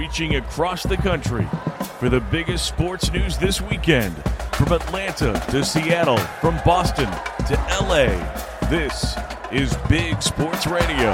reaching across the country for the biggest sports news this weekend. From Atlanta to Seattle, from Boston to LA, this is Big Sports Radio.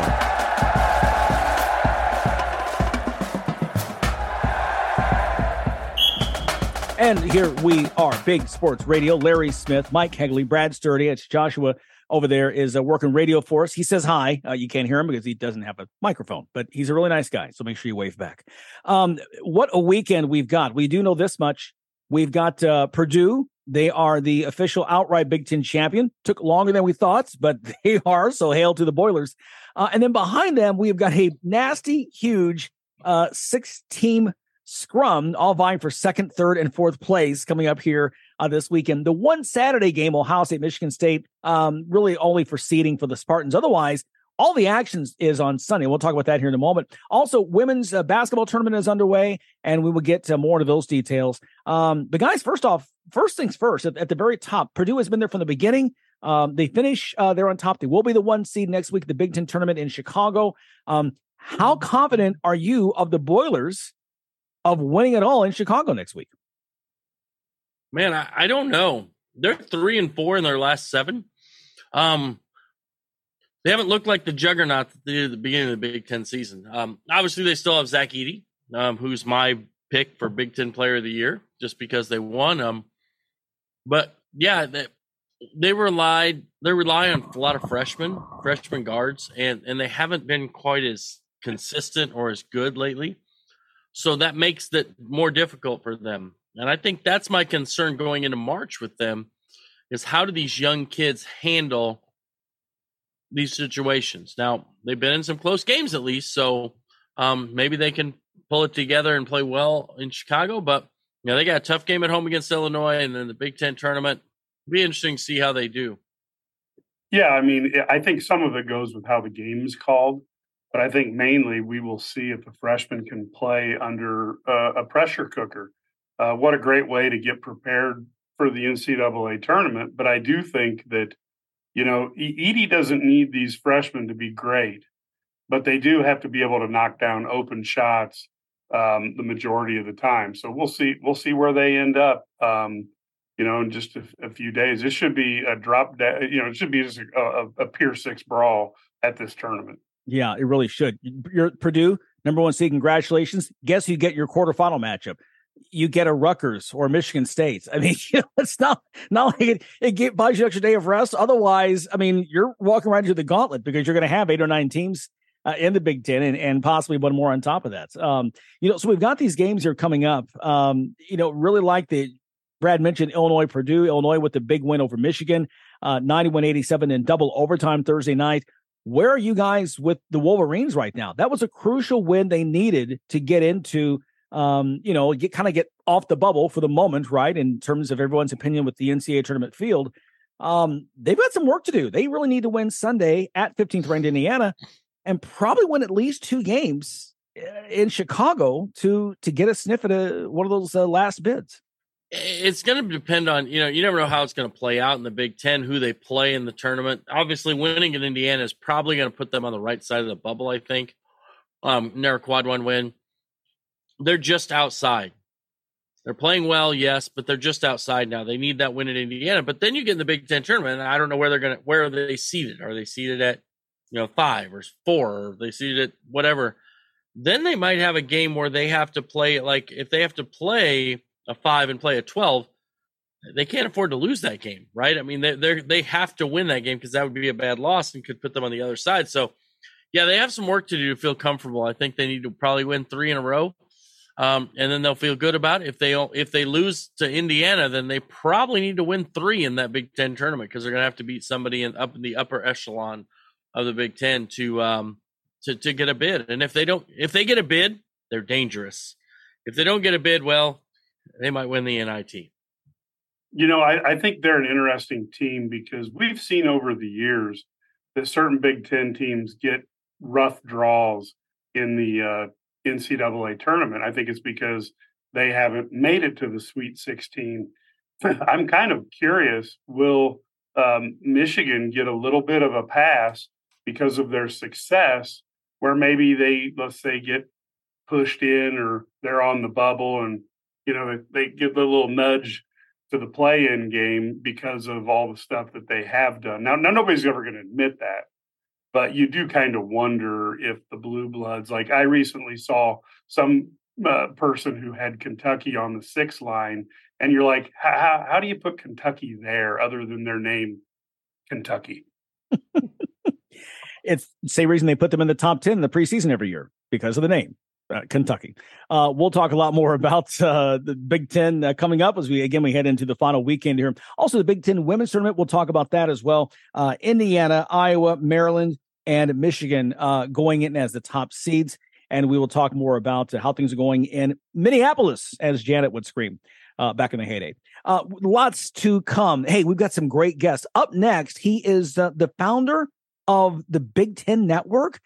And here we are, Big Sports Radio. Larry Smith, Mike Cagley, Brad Sturdy. It's Joshua over there is uh, working radio for us. He says hi. Uh, you can't hear him because he doesn't have a microphone, but he's a really nice guy. So make sure you wave back. Um, what a weekend we've got. We do know this much. We've got uh, Purdue. They are the official outright Big Ten champion. Took longer than we thought, but they are. So hail to the Boilers. Uh, and then behind them, we've got a nasty, huge uh, six team scrum, all vying for second, third, and fourth place coming up here uh, this weekend. The one Saturday game, Ohio State, Michigan State, um, really only for seeding for the Spartans. Otherwise, all the actions is on Sunday. We'll talk about that here in a moment. Also, women's uh, basketball tournament is underway, and we will get to more of those details. Um, but guys, first off, first things first. At, at, the very top, Purdue has been there from the beginning. Um, they finish uh, there on top. They will be the one seed next week, the Big Ten tournament in Chicago. Um, how confident are you of the Boilers of winning it all in Chicago next week? Man, I, I don't know. They're three and four in their last seven. Um, they haven't looked like the juggernaut that they did at the beginning of the Big Ten season. Um, obviously, they still have Zach Edey, um, who's my pick for Big Ten Player of the Year, just because they won. Um, but yeah, they, they relied they rely on a lot of freshmen, freshman guards, and and they haven't been quite as consistent or as good lately. So that makes it more difficult for them. And I think that's my concern going into March with them is how do these young kids handle these situations? Now, they've been in some close games at least, so um, maybe they can pull it together and play well in Chicago, but you know, they got a tough game at home against Illinois and then the Big Ten tournament. It'll be interesting to see how they do. Yeah, I mean, I think some of it goes with how the game is called. But I think mainly we will see if the freshman can play under uh, a pressure cooker. Uh, what a great way to get prepared for the NCAA tournament. But I do think that, you know, Edey doesn't need these freshmen to be great, but they do have to be able to knock down open shots um, the majority of the time. So we'll see. We'll see where they end up. Um, you know, in just a, a, few days, this should be a drop. Da- you know, it should be just a, a, a Pier Six brawl at this tournament. Yeah, it really should. You're Purdue, number one seed. Congratulations. Guess you get your quarterfinal matchup. You get a Rutgers or Michigan State. I mean, you know, it's not not like it, it get, buys you an extra day of rest. Otherwise, I mean, you're walking right into the gauntlet because you're going to have eight or nine teams uh, in the Big Ten and, and possibly one more on top of that. Um, you know, so we've got these games here coming up. Um, you know, really like the Brad mentioned Illinois, Purdue, Illinois with the big win over Michigan, uh, 91 87 in double overtime Thursday night. Where are you guys with the Wolverines right now? That was a crucial win they needed to get into, um, you know, get kind of get off the bubble for the moment, right? In terms of everyone's opinion with the NCAA tournament field. Um, they've got some work to do. They really need to win Sunday at 15th ranked Indiana and probably win at least two games eh, in Chicago to to get a sniff at a, one of those uh, last bids it's going to depend on you know you never know how it's going to play out in the Big Ten, who they play in the tournament. Obviously, winning in Indiana is probably going to put them on the right side of the bubble. I think. Um, quad one win. They're just outside. They're playing well, yes, but they're just outside now. They need that win in Indiana. But then you get in the Big Ten tournament, I don't know where they're to. Where are they seated? Are they seated at you know five or four? Or are they seated at whatever? Then they might have a game where they have to play like if they have to play a five and play a 12, they can't afford to lose that game, right? I mean, they they they have to win that game because that would be a bad loss and could put them on the other side. So, yeah, they have some work to do to feel comfortable. I think they need to probably win three in a row, um, and then they'll feel good about it. If they if they lose to Indiana, then they probably need to win three in that Big Ten tournament because they're going to have to beat somebody in up in the upper echelon of the Big Ten to um to to get a bid. And if they don't, if they get a bid, they're dangerous. If they don't get a bid, well, they might win the NIT. You know, I, I think they're an interesting team because we've seen over the years that certain Big Ten teams get rough draws in the uh, NCAA tournament. I think it's because they haven't made it to the Sweet 16. I'm kind of curious will um, Michigan get a little bit of a pass because of their success, where maybe they, let's say, get pushed in or they're on the bubble and you know they, give the little nudge to the play-in game because of all the stuff that they have done. Now, now nobody's ever going to admit that, but you do kind of wonder if the blue bloods. Like I recently saw some uh, person who had Kentucky on the six line, and you're like, how, how do you put Kentucky there other than their name, Kentucky? it's the same reason they put them in the top 10 in the preseason every year because of the name. Uh, Kentucky. Uh, we'll talk a lot more about uh, the Big Ten uh, coming up as we again we head into the final weekend here. Also, the Big Ten women's tournament. We'll talk about that as well. Uh, Indiana, Iowa, Maryland, and Michigan uh, going in as the top seeds, and we will talk more about how things are going in Minneapolis, as Janet would scream back in the heyday. lots to come. Hey, we've got some great guests up next. He is the founder of the Big Ten Network.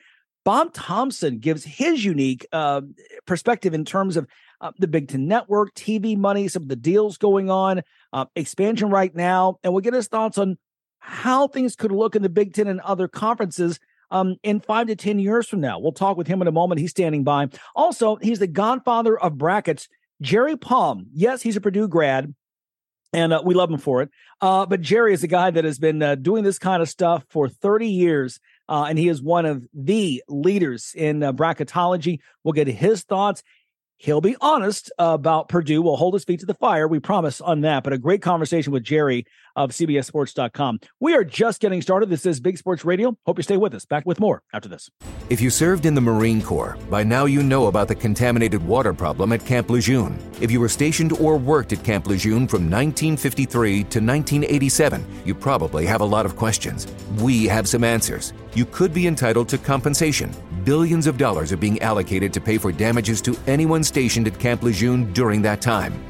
Bob Thompson gives his unique uh, perspective in terms of uh, the Big Ten Network, TV money, some of the deals going on, uh, expansion right now, and we'll get his thoughts on how things could look in the Big Ten and other conferences um, in five to 10 years from now. We'll talk with him in a moment. He's standing by. Also, he's the godfather of brackets, Jerry Palm. Yes, he's a Purdue grad, and uh, we love him for it. Uh, but Jerry is a guy that has been uh, doing this kind of stuff for 30 years uh, and he is one of the leaders in uh, bracketology. We'll get his thoughts. He'll be honest about Purdue. We'll hold his feet to the fire. We promise on that. But a great conversation with Jerry of CBSSports.com. We are just getting started. This is Big Sports Radio. Hope you stay with us. Back with more after this. If you served in the Marine Corps, by now you know about the contaminated water problem at Camp Lejeune. If you were stationed or worked at Camp Lejeune from 1953 to 1987, you probably have a lot of questions. We have some answers. You could be entitled to compensation. Billions of dollars are being allocated to pay for damages to anyone stationed at Camp Lejeune during that time.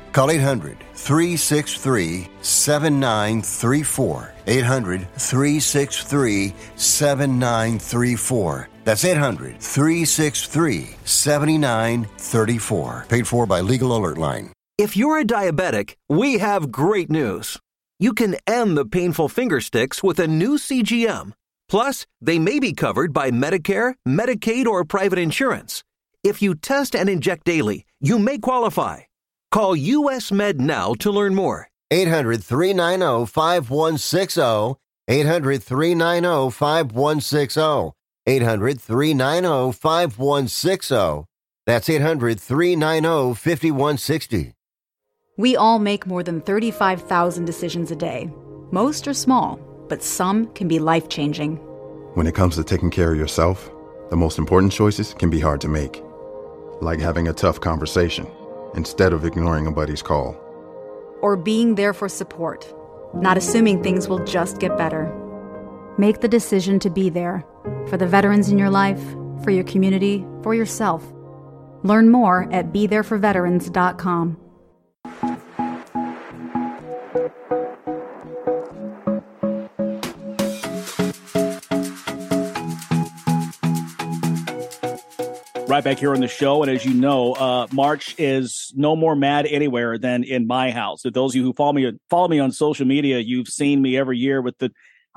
Call 800 363 7934. 800 363 7934. That's 800 363 7934. Paid for by Legal Alert Line. If you're a diabetic, we have great news. You can end the painful finger sticks with a new CGM. Plus, they may be covered by Medicare, Medicaid, or private insurance. If you test and inject daily, you may qualify. Call US Med now to learn more. 800 390 5160. 800 390 5160. 800 390 5160. That's 800 390 5160. We all make more than 35,000 decisions a day. Most are small, but some can be life changing. When it comes to taking care of yourself, the most important choices can be hard to make. Like having a tough conversation instead of ignoring a buddy's call. Or being there for support, not assuming things will just get better. Make the decision to be there for the veterans in your life, for your community, for yourself. Learn more at BeThereForVeterans.com. right back here on the show. And as you know, uh, March is no more mad anywhere than in my house. Those of you who follow me follow me on social media, you've seen me every year with the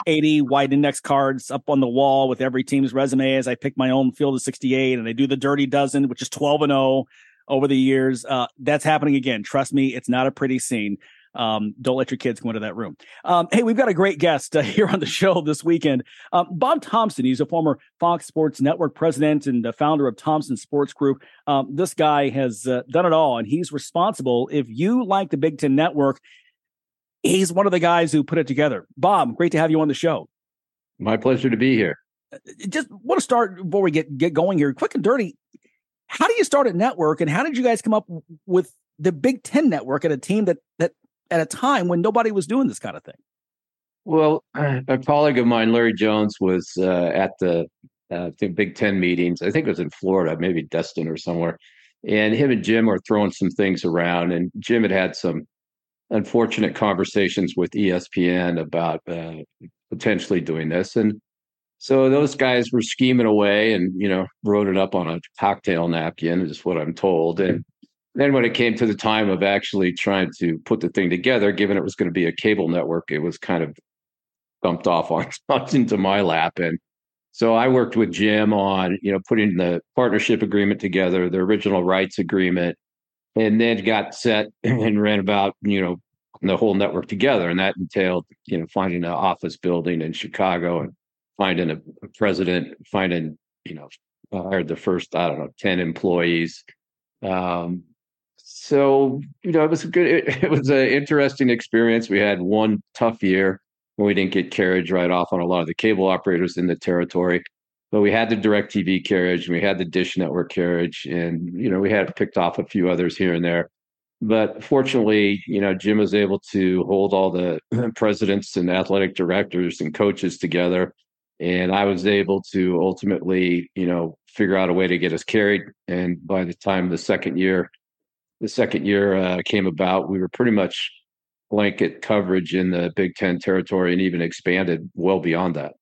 80 white index cards up on the wall with every team's resume as I pick my own field of 68 and I do the dirty dozen, which is 12 and 0 over the years. Uh, that's happening again. Trust me, it's not a pretty scene. Um, don't let your kids go into that room. Um, hey, we've got a great guest uh, here on the show this weekend. Um, Bob Thompson, he's a former Fox Sports Network president and the founder of Thompson Sports Group. Um, this guy has uh, done it all, and he's responsible. If you like the Big Ten Network, he's one of the guys who put it together. Bob, great to have you on the show. My pleasure to be here. Uh, just want to start before we get get going here, quick and dirty. How do you start a network, and how did you guys come up with the Big Ten Network and a team that that at a time when nobody was doing this kind of thing? Well, a colleague of mine, Larry Jones, was uh, at the uh, Big Ten meetings. I think it was in Florida, maybe Destin or somewhere. And him and Jim are throwing some things around. And Jim had had some unfortunate conversations with ESPN about uh, potentially doing this. And so those guys were scheming away and, you know, wrote it up on a cocktail napkin, is what I'm told. And then when it came to the time of actually trying to put the thing together, given it was going to be a cable network, it was kind of dumped off on my lap. And so I worked with Jim on, you know, putting the partnership agreement together, the original rights agreement, and then got set and ran about, you know, the whole network together. And that entailed, you know, finding an office building in Chicago and finding a, a president, finding, you know, hired the first, I don't know, 10 employees. Um, so, you know, it was a good, it, it was an interesting experience. We had one tough year when we didn't get carriage right off on a lot of the cable operators in the territory. But we had the DirecTV carriage and we had the Dish Network carriage, and you know we had picked off a few others here and there. But fortunately, you know Jim was able to hold all the presidents and athletic directors and coaches together, and I was able to ultimately, you know, figure out a way to get us carried. And by the time the second year, the second year uh, came about, we were pretty much blanket coverage in the Big Ten territory and even expanded well beyond that.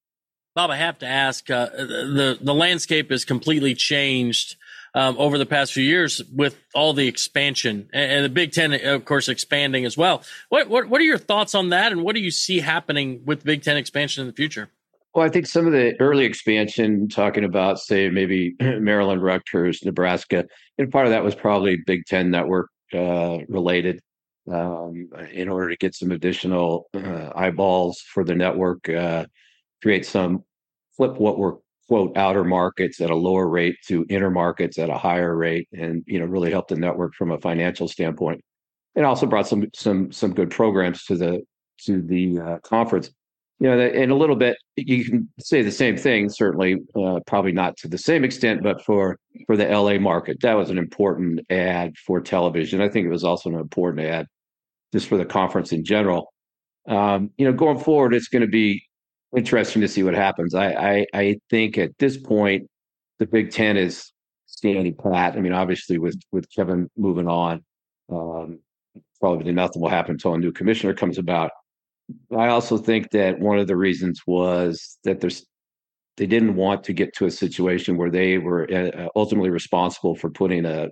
Bob, I have to ask uh, the the landscape has completely changed um, over the past few years with all the expansion and, and, the Big Ten, of course, expanding as well. What, what what are your thoughts on that, and what do you see happening with Big Ten expansion in the future? Well, I think some of the early expansion, talking about say maybe Maryland, Rutgers, Nebraska, and part of that was probably Big Ten network uh, related um, in order to get some additional uh, eyeballs for the network, uh, create some flip what were quote outer markets at a lower rate to inner markets at a higher rate, and you know really help the network from a financial standpoint. It also brought some some some good programs to the to the uh, conference. You know, in a little bit, you can say the same thing. Certainly, uh, probably not to the same extent, but for for the LA market, that was an important ad for television. I think it was also an important ad just for the conference in general. Um, you know, going forward, it's going to be interesting to see what happens. I, I, I think at this point, the Big Ten is standing pat. I mean, obviously, with with Kevin moving on, um, probably nothing will happen until a new commissioner comes about. I also think that one of the reasons was that there's they didn't want to get to a situation where they were uh, ultimately responsible for putting a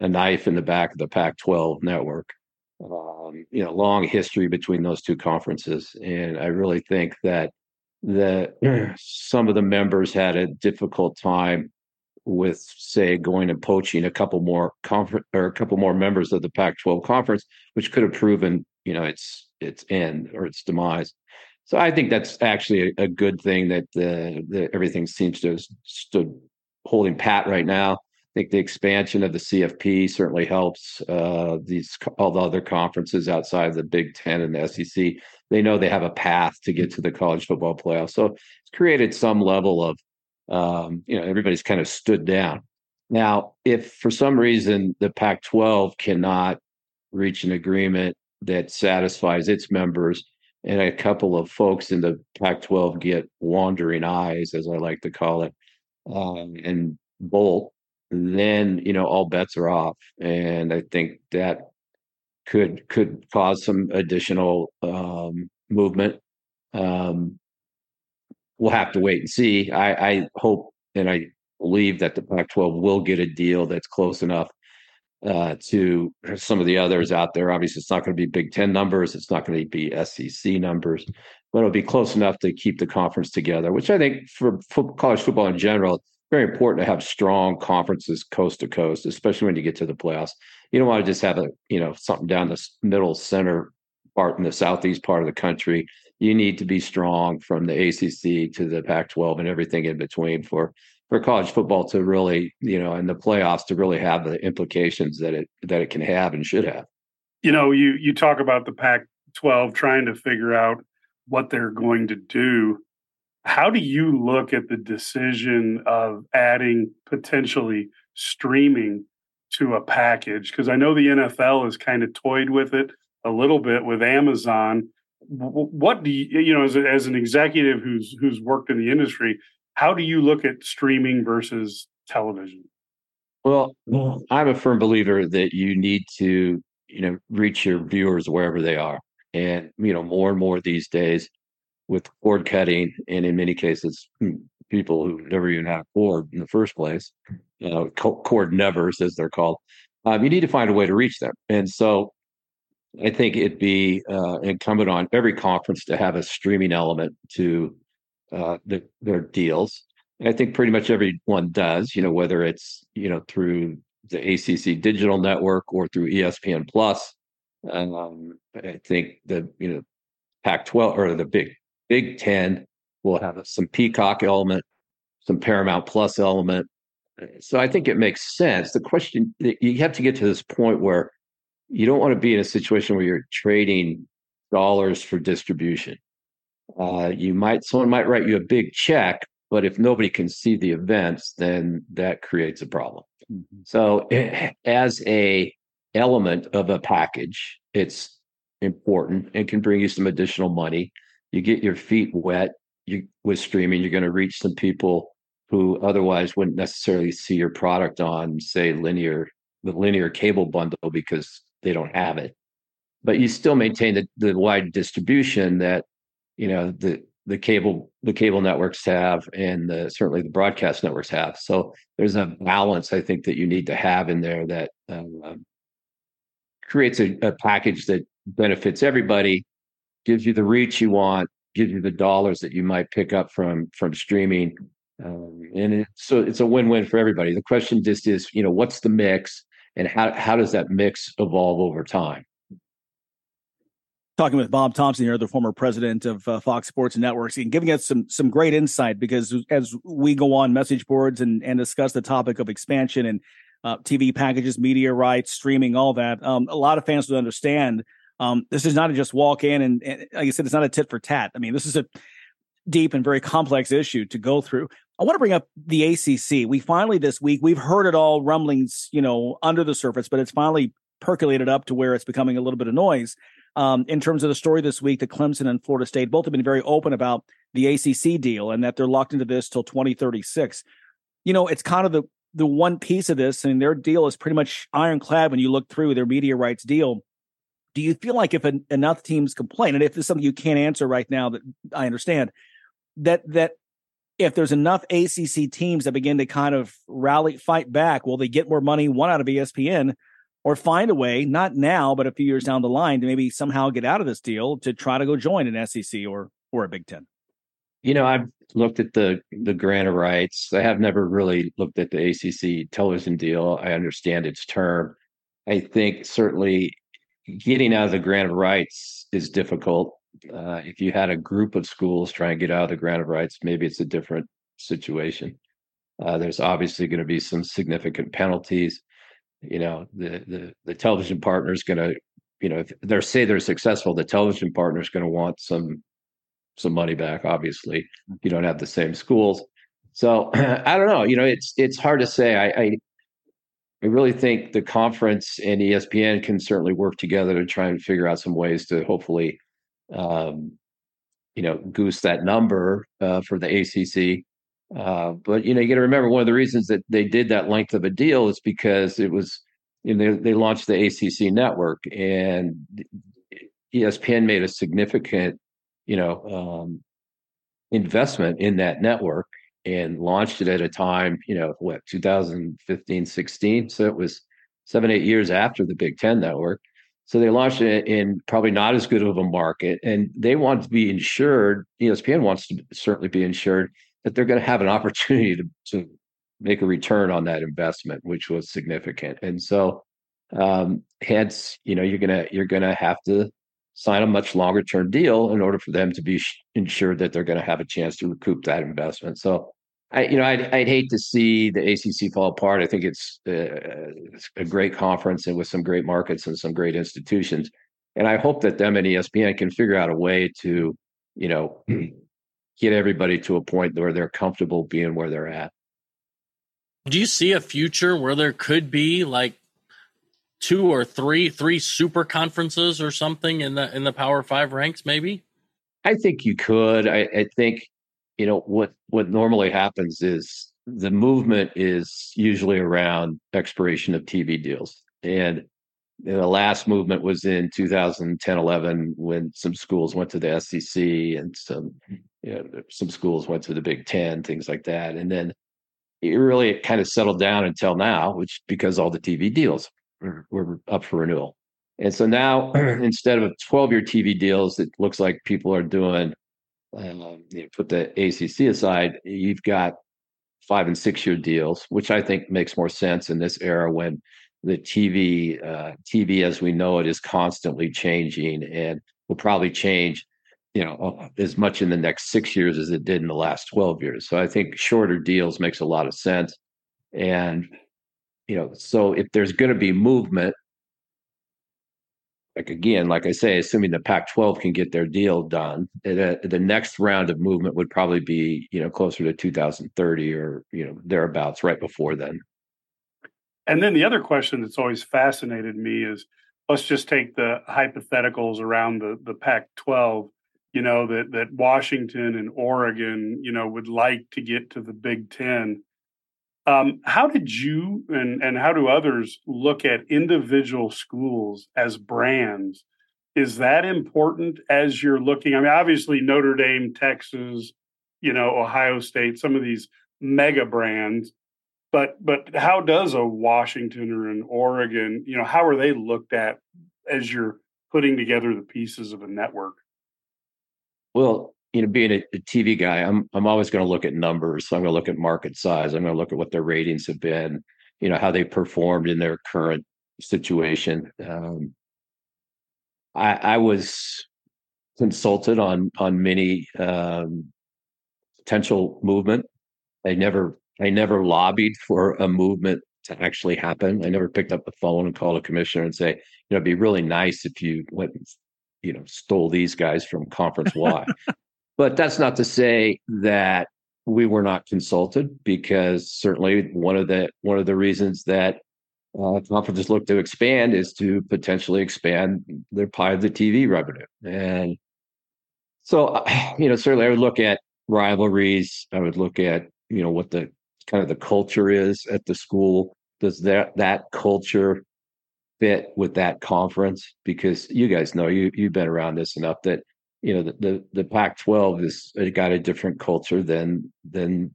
a knife in the back of the Pac-12 network. Um, you know long history between those two conferences, and I really think that that some of the members had a difficult time with say going and poaching a couple more conference or a couple more members of the Pac-12 conference, which could have proven you know its its end or its demise. So I think that's actually a, a good thing that the, the everything seems to have stood holding pat right now I think the expansion of the CFP certainly helps uh, these all the other conferences outside of the Big Ten and the SEC. They know they have a path to get to the college football playoff, so it's created some level of um, you know everybody's kind of stood down. Now, if for some reason the Pac-12 cannot reach an agreement that satisfies its members, and a couple of folks in the Pac-12 get wandering eyes, as I like to call it, um, and bolt then you know all bets are off, and I think that could could cause some additional um, movement. Um, we'll have to wait and see. I, I hope and I believe that the Pac-12 will get a deal that's close enough uh, to some of the others out there. Obviously, it's not going to be Big Ten numbers. It's not going to be SEC numbers, but it'll be close enough to keep the conference together. Which I think for college football in general, very important to have strong conferences coast to coast, especially when you get to the playoffs. You don't want to just have a you know something down the middle center part in the southeast part of the country. You need to be strong from the ACC to the Pac-12 and everything in between for for college football to really you know in the playoffs to really have the implications that it that it can have and should have. You know, you you talk about the Pac-12 trying to figure out what they're going to do how do you look at the decision of adding potentially streaming to a package? Because I know the NFL has kind of toyed with it a little bit with Amazon. What do you, you know, as, a, as an executive who's who's worked in the industry, how do you look at streaming versus television? Well, I'm a firm believer that you need to you know reach your viewers wherever they are. And you know more and more these days with cord cutting, and in many cases hmm, people who never even had a cord in the first place, you know, cord nevers as they're called. Um, you need to find a way to reach them, and so I think it'd be uh, incumbent on every conference to have a streaming element to uh, the, their deals. And I think pretty much everyone does, you know, whether it's, you know, through the ACC digital network or through ESPN Plus. Um, I think the, you know, Pac 12 or the Big, Big 10 will have some Peacock element, some Paramount Plus element. So I think it makes sense. The question, you have to get to this point where you don't want to be in a situation where you're trading dollars for distribution. Uh, you might someone might write you a big check, but if nobody can see the events, then that creates a problem. Mm-hmm. So, as a element of a package, it's important and can bring you some additional money. You get your feet wet. You with streaming, you're going to reach some people who otherwise wouldn't necessarily see your product on, say, linear the linear cable bundle because they don't have it. But you still maintain the, the wide distribution that you know the the cable the cable networks have and the, certainly the broadcast networks have. So there's a balance I think that you need to have in there that um, creates a, a package that benefits everybody, gives you the reach you want, gives you the dollars that you might pick up from from streaming. Um, and it, so it's a win-win for everybody. The question just is, you know, what's the mix? and how how does that mix evolve over time? Talking with Bob Thompson here, the former president of uh, Fox Sports and Networks, and giving us some some great insight because as we go on message boards and and discuss the topic of expansion and uh, TV packages, media rights, streaming, all that, um, a lot of fans would understand. Um, this is not a just walk in and, and, like I said, it's not a tit for tat. I mean, this is a deep and very complex issue to go through. I want to bring up the ACC. We finally this week we've heard it all rumblings, you know, under the surface, but it's finally percolated up to where it's becoming a little bit of noise. Um, in terms of the story this week, that Clemson and Florida State both have been very open about the ACC deal and that they're locked into this till 2036. You know, it's kind of the the one piece of this, and their deal is pretty much ironclad when you look through their media rights deal. Do you feel like if enough teams complain, and if there's something you can't answer right now that I understand, that that if there's enough ACC teams that begin to kind of rally, fight back, will they get more money, one out of ESPN, or find a way, not now, but a few years down the line, to maybe somehow get out of this deal to try to go join an SEC or or a Big Ten? You know, I've looked at the the grant of rights. I have never really looked at the ACC television deal. I understand its term. I think certainly getting out of the grant of rights is difficult uh, if you had a group of schools trying to get out of the grant of rights, maybe it's a different situation. Uh, there's obviously going to be some significant penalties. You know, the the the television partner is going to, you know, if they say they're successful, the television partner is going to want some some money back. Obviously, you don't have the same schools, so I don't know. You know, it's it's hard to say. I, I I really think the conference and ESPN can certainly work together to try and figure out some ways to hopefully um, you know, goose that number uh, for the ACC. Uh, but you know, you got to remember one of the reasons that they did that length of a deal is because it was you know they, they launched the ACC network and ESPN made a significant you know um, investment in that network and launched it at a time you know what 2015 16 so it was seven eight years after the big ten network so they launched it in probably not as good of a market, and they want to be insured. ESPN wants to certainly be insured that they're going to have an opportunity to, to make a return on that investment, which was significant. And so, um, hence, you know, you're gonna you're gonna have to sign a much longer term deal in order for them to be insured that they're going to have a chance to recoup that investment. So I, you know, I'd, I'd hate to see the ACC fall apart. I think it's, uh, it's, a great conference and with some great markets and some great institutions. And I hope that them and ESPN can figure out a way to, you know, get everybody to a point where they're comfortable being where they're at. Do you see a future where there could be like two or three, three super conferences or something in the in the Power Five ranks? Maybe. I think you could. I, I think you know what what normally happens is the movement is usually around expiration of TV deals and the last movement was in 2010 11 when some schools went to the SEC and some you know, some schools went to the Big Ten, things like that. And then it really kind of settled down until now, which because all the TV deals were, were up for renewal. And so now, instead of 12 year TV deals, it looks like people are doing, um, you know, put the ACC aside, you've got five and six year deals, which I think makes more sense in this era when the TV, uh, TV as we know it is constantly changing and will probably change, you know, as much in the next six years as it did in the last 12 years. So I think shorter deals makes a lot of sense. And, you know, so if there's going to be movement, like again, like I say, assuming the Pac-12 can get their deal done, the, the next round of movement would probably be, you know, closer to 2030 or you know thereabouts, right before then. And then the other question that's always fascinated me is, let's just take the hypotheticals around the the Pac-12. You know that that Washington and Oregon, you know, would like to get to the Big Ten um, how did you and, and how do others look at individual schools as brands? Is that important as you're looking? I mean, obviously Notre Dame, Texas, you know, Ohio State, some of these mega brands, but but how does a Washington or an Oregon, you know, how are they looked at as you're putting together the pieces of a network? Well, you know, being a, a TV guy, I'm I'm always going to look at numbers. So I'm going to look at market size. I'm going to look at what their ratings have been. You know, how they performed in their current situation. Um, I, I was consulted on on many um, potential movement. I never I never lobbied for a movement to actually happen. I never picked up the phone and called a commissioner and say, you know, it'd be really nice if you went, you know, stole these guys from conference Y. But that's not to say that we were not consulted, because certainly one of the one of the reasons that uh, conferences look to expand is to potentially expand their pie of the TV revenue. And so, you know, certainly I would look at rivalries. I would look at you know what the kind of the culture is at the school. Does that that culture fit with that conference? Because you guys know you you've been around this enough that you know the the, the Pac-12 has got a different culture than than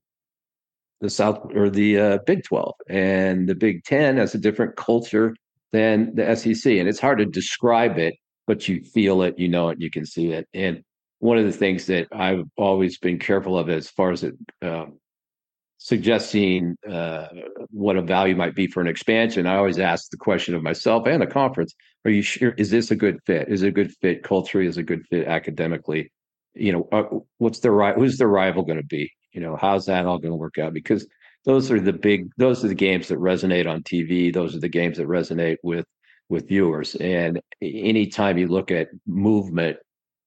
the South or the uh, Big 12, and the Big Ten has a different culture than the SEC, and it's hard to describe it, but you feel it, you know it, you can see it, and one of the things that I've always been careful of as far as it um, suggesting uh, what a value might be for an expansion, I always ask the question of myself and the conference: Are you sure? Is this a good fit? Is it a good fit culturally? Is it a good fit academically? You know, uh, what's the right? Who's the rival going to be? You know, how's that all going to work out? Because those are the big. Those are the games that resonate on TV. Those are the games that resonate with with viewers. And anytime you look at movement,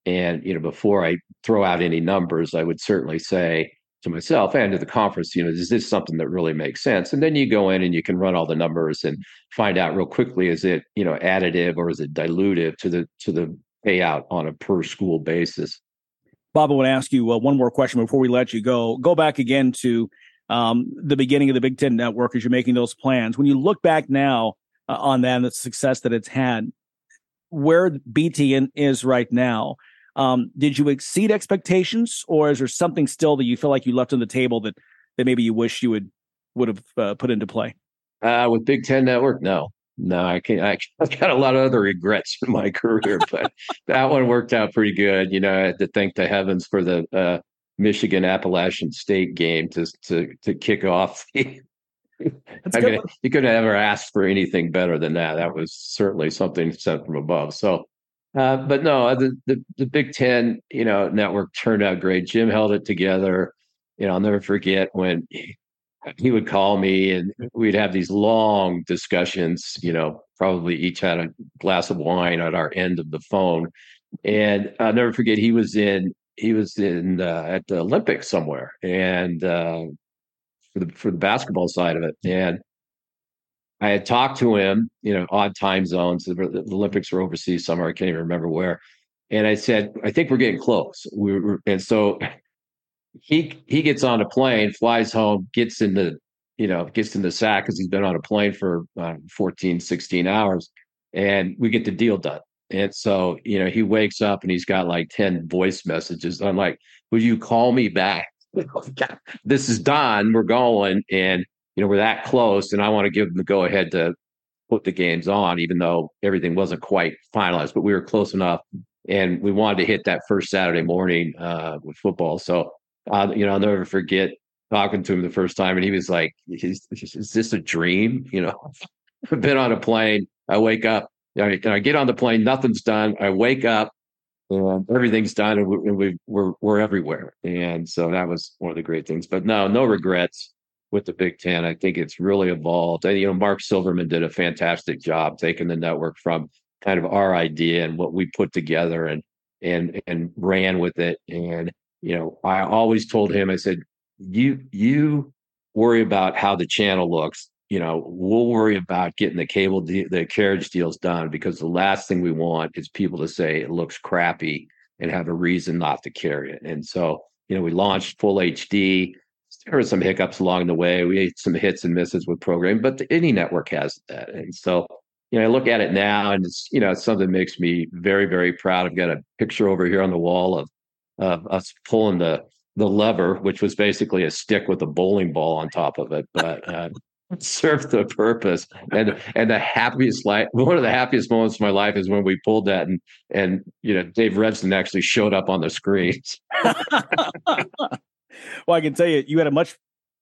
and you know, before I throw out any numbers, I would certainly say to myself and to the conference, you know, is this something that really makes sense? And then you go in and you can run all the numbers and find out real quickly is it, you know, additive or is it dilutive to the to the payout on a per school basis. Bob, I want to ask you uh, one more question before we let you go. Go back again to um, the beginning of the Big Ten Network as you're making those plans. When you look back now uh, on that and the success that it's had, where BTN is right now, um, did you exceed expectations, or is there something still that you feel like you left on the table that that maybe you wish you would would have uh, put into play? Uh, with Big Ten Network, no, no, I can't. I, have got a lot of other regrets in my career, but that one worked out pretty good. You know, I had to thank the heavens for the uh, Michigan Appalachian State game to to to kick off. I mean, you could have ever asked for anything better than that. That was certainly something sent from above. So uh, but no, uh, the, the, the Big Ten, you know, network turned out great. Jim held it together. You know, I'll never forget when he, he would call me and we'd have these long discussions. You know, probably each had a glass of wine at our end of the phone, and I'll never forget he was in he was in uh, at the Olympics somewhere, and uh, for the for the basketball side of it, and I had talked to him, you know, odd time zones. The, Olympics were overseas somewhere. I can't even remember where. And I said, I think we're getting close. We were, and so he he gets on a plane, flies home, gets in the, you know, gets in the sack because he's been on a plane for uh, 14, 16 hours. and we get the deal done. And so, you know, he wakes up and he's got like 10 voice messages. I'm like, will you call me back? this is Don. We're going. And, you know, we're that close. And I want to give them the go ahead to put the games on, even though everything wasn't quite finalized, but we were close enough. And we wanted to hit that first Saturday morning uh, with football. So, uh, you know, I'll never forget talking to him the first time. And he was like, is, is this a dream? You know, I've been on a plane. I wake up, I, I get on the plane, nothing's done. I wake up, and everything's done, and, we, and we, we're we're everywhere. And so that was one of the great things. But no, no regrets with the Big Ten. I think it's really evolved. And, you know, Mark Silverman did a fantastic job taking the network from kind of our idea and what we put together and and and ran with it. And you know, I always told him, I said, you you worry about how the channel looks you know, we'll worry about getting the cable, de- the carriage deals done because the last thing we want is people to say it looks crappy and have a reason not to carry it. And so, you know, we launched full HD. There were some hiccups along the way. We had some hits and misses with programming, but any network has that. And so, you know, I look at it now and it's, you know, it's something that makes me very, very proud. I've got a picture over here on the wall of, of us pulling the, the lever, which was basically a stick with a bowling ball on top of it. But uh, served the purpose. And and the happiest life, one of the happiest moments of my life is when we pulled that and and you know Dave Revsine actually showed up on the screens. well, I can tell you, you had a much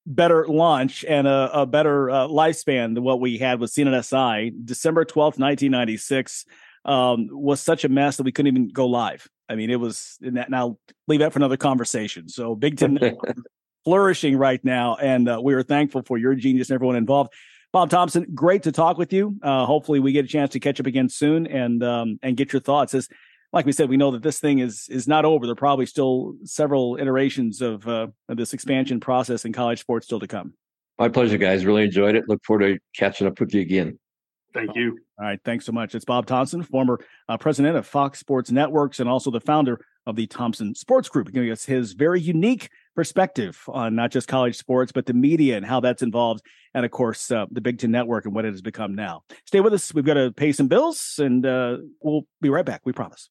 better launch and a, a better uh, lifespan than what we had with CNN/SI. December twelfth, nineteen ninety six, um, was such a mess that we couldn't even go live. I mean, it was. And I'll leave that for another conversation. So Big Ten flourishing right now. And uh, we are thankful for your genius and everyone involved. Bob Thompson, great to talk with you. Uh, hopefully, we get a chance to catch up again soon and um, and get your thoughts. As like we said, we know that this thing is is not over. There are probably still several iterations of, uh, of this expansion process in college sports still to come. My pleasure, guys. Really enjoyed it. Look forward to catching up with you again. Thank you. All right. Thanks so much. It's Bob Thompson, former uh, president of Fox Sports Networks and also the founder of the Thompson Sports Group, giving us his very unique perspective on not just college sports, but the media and how that's involved. And of course, uh, the Big Ten Network and what it has become now. Stay with us. We've got to pay some bills and uh, we'll be right back. We promise.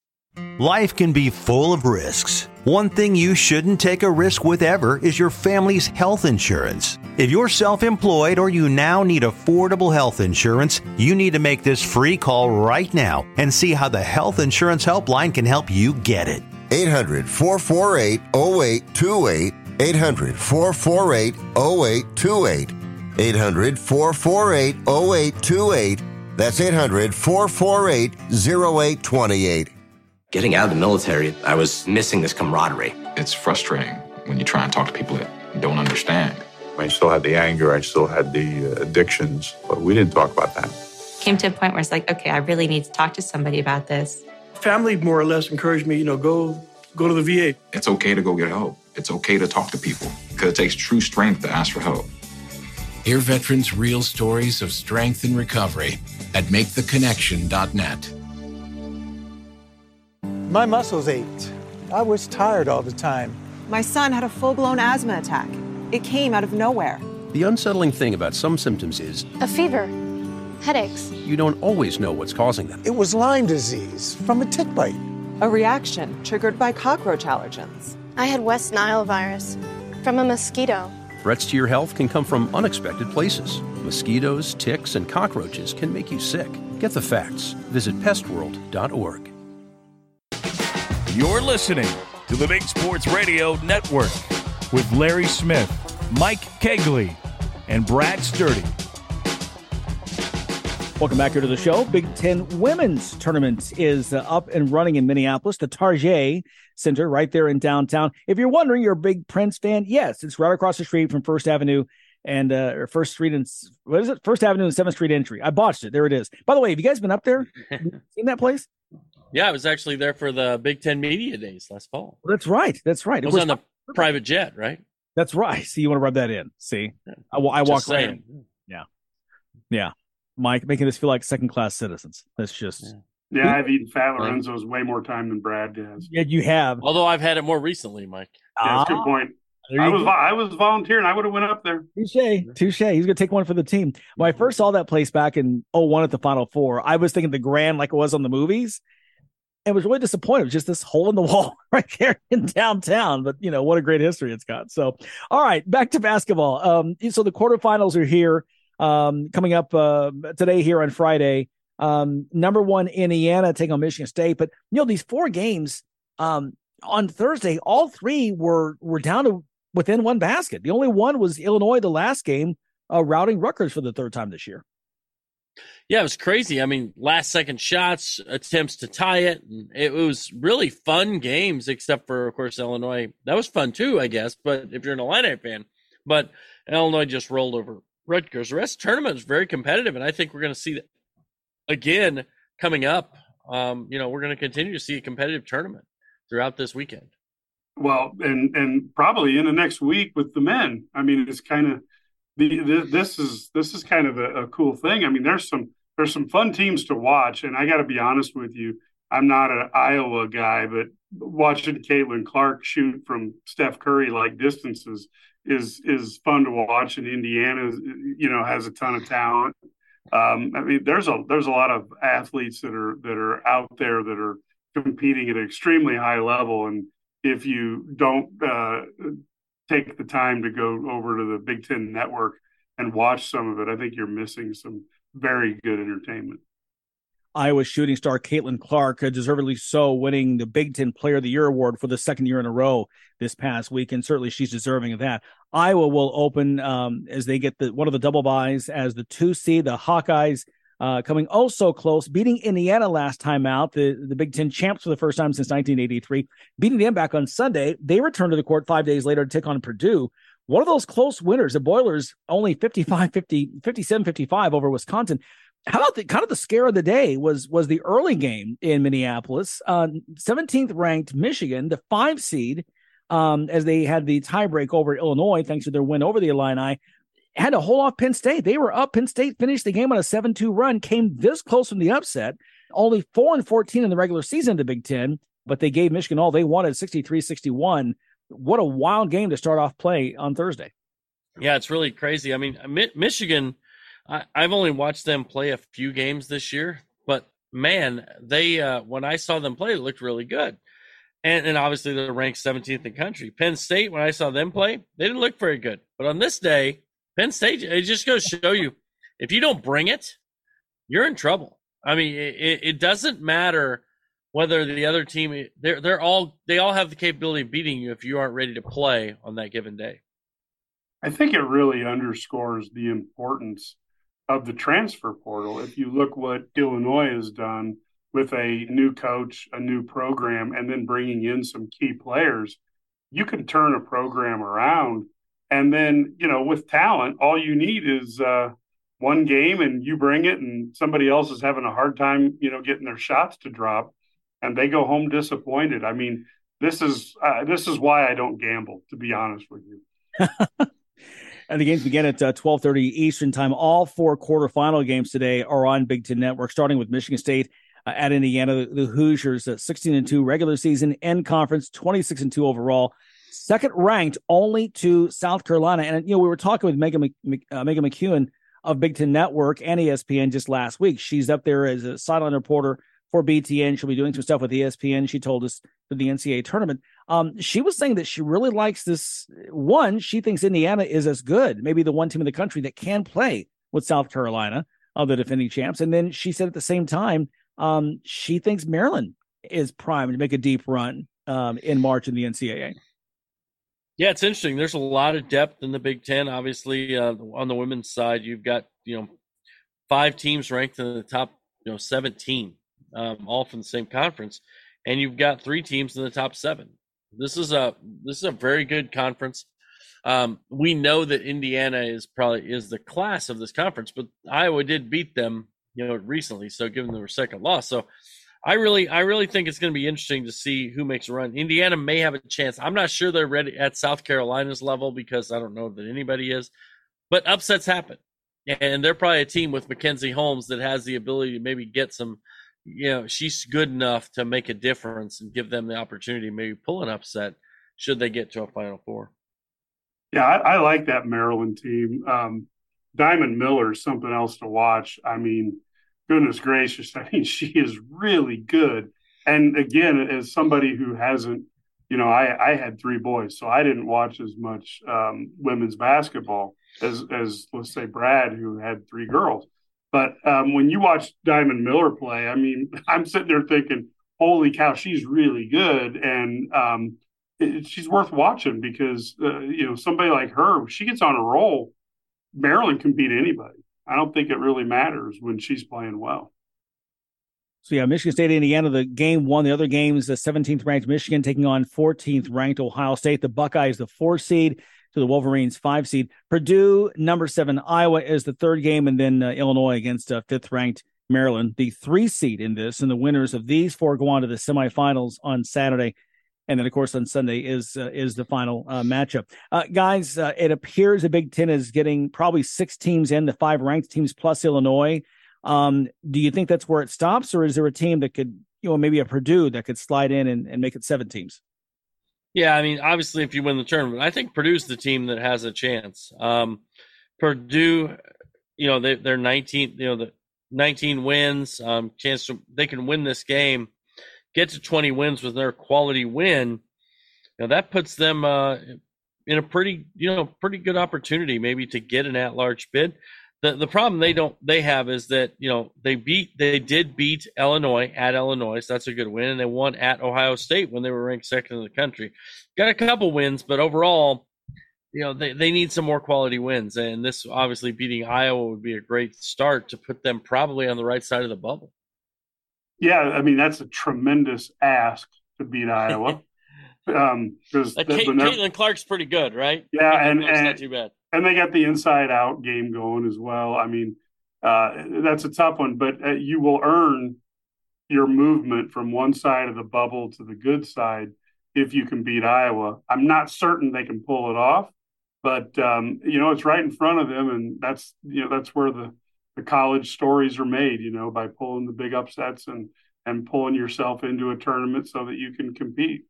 Life can be full of risks. One thing you shouldn't take a risk with ever is your family's health insurance. If you're self employed or you now need affordable health insurance, you need to make this free call right now and see how the Health Insurance Helpline can help you get it. 800 448 0828. 800 448 0828. 800 448 0828. That's 800 448 0828. Getting out of the military, I was missing this camaraderie. It's frustrating when you try and talk to people that don't understand. I still had the anger, I still had the uh, addictions, but we didn't talk about that. Came to a point where it's like, okay, I really need to talk to somebody about this family more or less encouraged me, you know, go go to the VA. It's okay to go get help. It's okay to talk to people because it takes true strength to ask for help. Hear veterans' real stories of strength and recovery at maketheconnection.net. My muscles ached. I was tired all the time. My son had a full blown asthma attack. It came out of nowhere. The unsettling thing about some symptoms is a fever headaches. You don't always know what's causing them. It was Lyme disease from a tick bite. A reaction triggered by cockroach allergens. I had West Nile virus from a mosquito. Threats to your health can come from unexpected places. Mosquitoes, ticks, and cockroaches can make you sick. Get the facts. Visit pestworld.org. You're listening to the Big Sports Radio Network with Larry Smith, Mike Cagley, and Brad Sturdy. Welcome back here to the show. Big Ten Women's Tournament is uh, up and running in Minneapolis, the Target Center right there in downtown. If you're wondering, you're a big Prince fan, yes, it's right across the street from First Avenue and uh, or First Street and what is it? First Avenue and Seventh Street entry. I botched it. There it is. By the way, have you guys been up there? seen that place? Yeah, I was actually there for the Big Ten Media Days last fall. Well, that's right. That's right. It was on the private jet, right? That's right. See, you want to rub that in. See, I, I walk right. Yeah, yeah. Mike, making us feel like second class citizens. That's just. Yeah. Yeah, I've eaten Fat Lorenzo's way more time than Brad has. Yeah, you have. Although I've had it more recently, Mike. Yeah, that's a good ah. point. I was go. I was volunteering. I would have went up there. Touche, touche. He's gonna take one for the team. When I mm-hmm. first saw that place back in 01 at the Final Four, I was thinking the Grand like it was on the movies, and was really disappointed. Was just this hole in the wall right there in downtown. But you know what a great history it's got. So, all right, back to basketball. Um, so the quarterfinals are here, um, coming up uh, today here on Friday. Um, number one Indiana taking on Michigan State, but you know these four games. Um, on Thursday, all three were were down to within one basket. The only one was Illinois, the last game, uh, routing Rutgers for the third time this year. Yeah, it was crazy. I mean, last second shots, attempts to tie it. And It was really fun games, except for, of course, Illinois. That was fun too, I guess. But if you're an Illini fan, but Illinois just rolled over Rutgers. The rest the tournament is very competitive, and I think we're going to see that again coming up. Um, you know, we're going to continue to see a competitive tournament throughout this weekend. Well, and and probably in the next week with the men. I mean, it's kind of the this is this is kind of a, a cool thing. I mean, there's some there's some fun teams to watch, and I got to be honest with you, I'm not an Iowa guy, but watching Caitlin Clark shoot from Steph Curry like distances is is fun to watch. And Indiana, you know, has a ton of talent. Um, I mean, there's a there's a lot of athletes that are that are out there that are competing at an extremely high level. And if you don't uh, take the time to go over to the Big Ten Network and watch some of it, I think you're missing some very good entertainment. Iowa shooting star Caitlin Clark, uh, deservedly so, winning the Big Ten Player of the Year award for the second year in a row this past week, and certainly she's deserving of that. Iowa will open um, as they get the one of the double byes as the two seed. The Hawkeyes uh, coming oh so close, beating Indiana last time out, the, the Big Ten champs for the first time since 1983, beating them back on Sunday. They return to the court five days later to take on Purdue. One of those close winners, the Boilers only 55 50, 57 55 over Wisconsin. How about the kind of the scare of the day was was the early game in Minneapolis, uh, 17th ranked Michigan, the five seed, um, as they had the tiebreak over Illinois thanks to their win over the Illini had to hold off Penn State. They were up. Penn State finished the game on a 7 2 run, came this close from the upset. Only 4 and 14 in the regular season the Big Ten, but they gave Michigan all they wanted 63 61. What a wild game to start off play on Thursday. Yeah, it's really crazy. I mean, Michigan, I, have only watched them play a few games this year, but man, they, uh, when I saw them play, it looked really good. And, and obviously they're ranked 17th in country. Penn State, when I saw them play, they didn't look very good. But on this day, Penn State, it just goes show you if you don't bring it, you're in trouble. I mean, it, it doesn't matter whether the other team they're they're all they all have the capability of beating you if you aren't ready to play on that given day. I think it really underscores the importance of the transfer portal. If you look what Illinois has done with a new coach, a new program, and then bringing in some key players, you can turn a program around and then, you know, with talent, all you need is uh, one game and you bring it, and somebody else is having a hard time, you know, getting their shots to drop, and they go home disappointed. I mean, this is uh, this is why I don't gamble, to be honest with you. and the games begin at uh, 12:30 Eastern time. All four quarterfinal games today are on Big Ten Network, starting with Michigan State uh, at Indiana. The, Hoosiers, uh, 16 and two regular season, end conference, 26 and two overall second ranked only to South Carolina. And, you know, we were talking with Megan, uh, Meghan McKeown of Big Ten Network and ESPN just last week. She's up there as a sideline reporter for BTN. She'll be doing some stuff with ESPN. She told us for the NCAA tournament. Um, she was saying that she really likes this. One, she thinks Indiana is as good, maybe the one team in the country that can play with South Carolina, of the defending champs. And then she said at the same time, um, she thinks Maryland is primed to make a deep run um, in March in the NCAA. Yeah, it's interesting. There's a lot of depth in the Big Ten. Obviously, uh, on the women's side, you've got you know five teams ranked in the top you know 17, um, all from the same conference, and you've got three teams in the top seven. This is a this is a very good conference. Um, we know that Indiana is probably is the class of this conference, but Iowa did beat them you know recently, so given their second loss, so I really, I really think it's going to be interesting to see who makes a run. Indiana may have a chance. I'm not sure they're ready at South Carolina's level because I don't know that anybody is, but upsets happen, and they're probably a team with Mackenzie Holmes that has the ability to maybe get some. You know, she's good enough to make a difference and give them the opportunity to maybe pull an upset should they get to a Final Four. Yeah, I, I like that Maryland team. Um, Diamond Miller is something else to watch. I mean, goodness gracious, I mean, she is really good. And again, as somebody who hasn't, you know, I, I had three boys, so I didn't watch as much um, women's basketball as, as let's say Brad, who had three girls. But um, when you watch Diamond Miller play, I mean, I'm sitting there thinking, holy cow, she's really good. And um, it, she's worth watching because, uh, you know, somebody like her, she gets on a roll, Maryland can beat anybody. I don't think it really matters when she's playing well. So yeah, Michigan State, Indiana, the game one. The other games, the 17th ranked Michigan taking on 14th ranked Ohio State. The Buckeyes, the four seed to the Wolverines, five seed. Purdue, number seven. Iowa is the third game, and then uh, Illinois against uh, fifth ranked Maryland, the three seed in this. And the winners of these four go on to the semifinals on Saturday. And then, of course, on Sunday is uh, is the final uh, matchup. Uh, guys, uh, it appears the Big Ten is getting probably six teams in, the five ranked teams plus Illinois. Um, do you think that's where it stops, or is there a team that could, you know, maybe a Purdue that could slide in and, and make it seven teams? Yeah, I mean, obviously, if you win the tournament, I think Purdue's the team that has a chance. Um, Purdue, you know, they, they're 19, you know, the 19 wins, um, chance to, they can win this game, get to 20 wins with their quality win. Now that puts them uh, in a pretty, you know, pretty good opportunity maybe to get an at-large bid the the problem they don't they have is that you know they beat they did beat Illinois at Illinois, so that's a good win, and they won at Ohio State when they were ranked second in the country. Got a couple wins, but overall, you know they, they need some more quality wins, and this obviously beating Iowa would be a great start to put them probably on the right side of the bubble. Yeah, I mean that's a tremendous ask to beat Iowa. um, because like Caitlin Clark's pretty good, right? Yeah, Caitlin and, Clark's and not too bad and they got the inside out game going as well. I mean, uh, that's a tough one, but uh, you will earn your movement from one side of the bubble to the good side if you can beat Iowa. I'm not certain they can pull it off, but um, you know it's right in front of them, and that's you know that's where the the college stories are made. You know by pulling the big upsets and and pulling yourself into a tournament so that you can compete.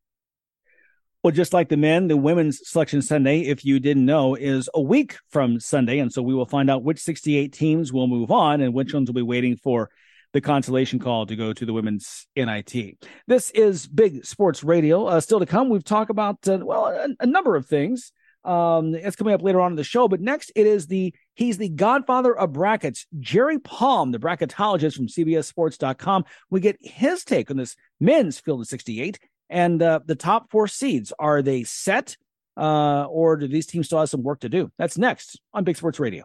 Well, just like the men, the women's selection Sunday, if you didn't know, is a week from Sunday. And so we will find out which 68 teams will move on and which ones will be waiting for the consolation call to go to the women's NIT. This is Big Sports Radio. Uh, still to come, we've talked about, uh, well, a, a, number of things. Um, it's coming up later on in the show. But next, it is the, he's the godfather of brackets, Jerry Palm, the bracketologist from CBSSports.com. We get his take on this men's field of 68 and uh, the top four seeds, are they set uh, or do these teams still have some work to do? That's next on Big Sports Radio.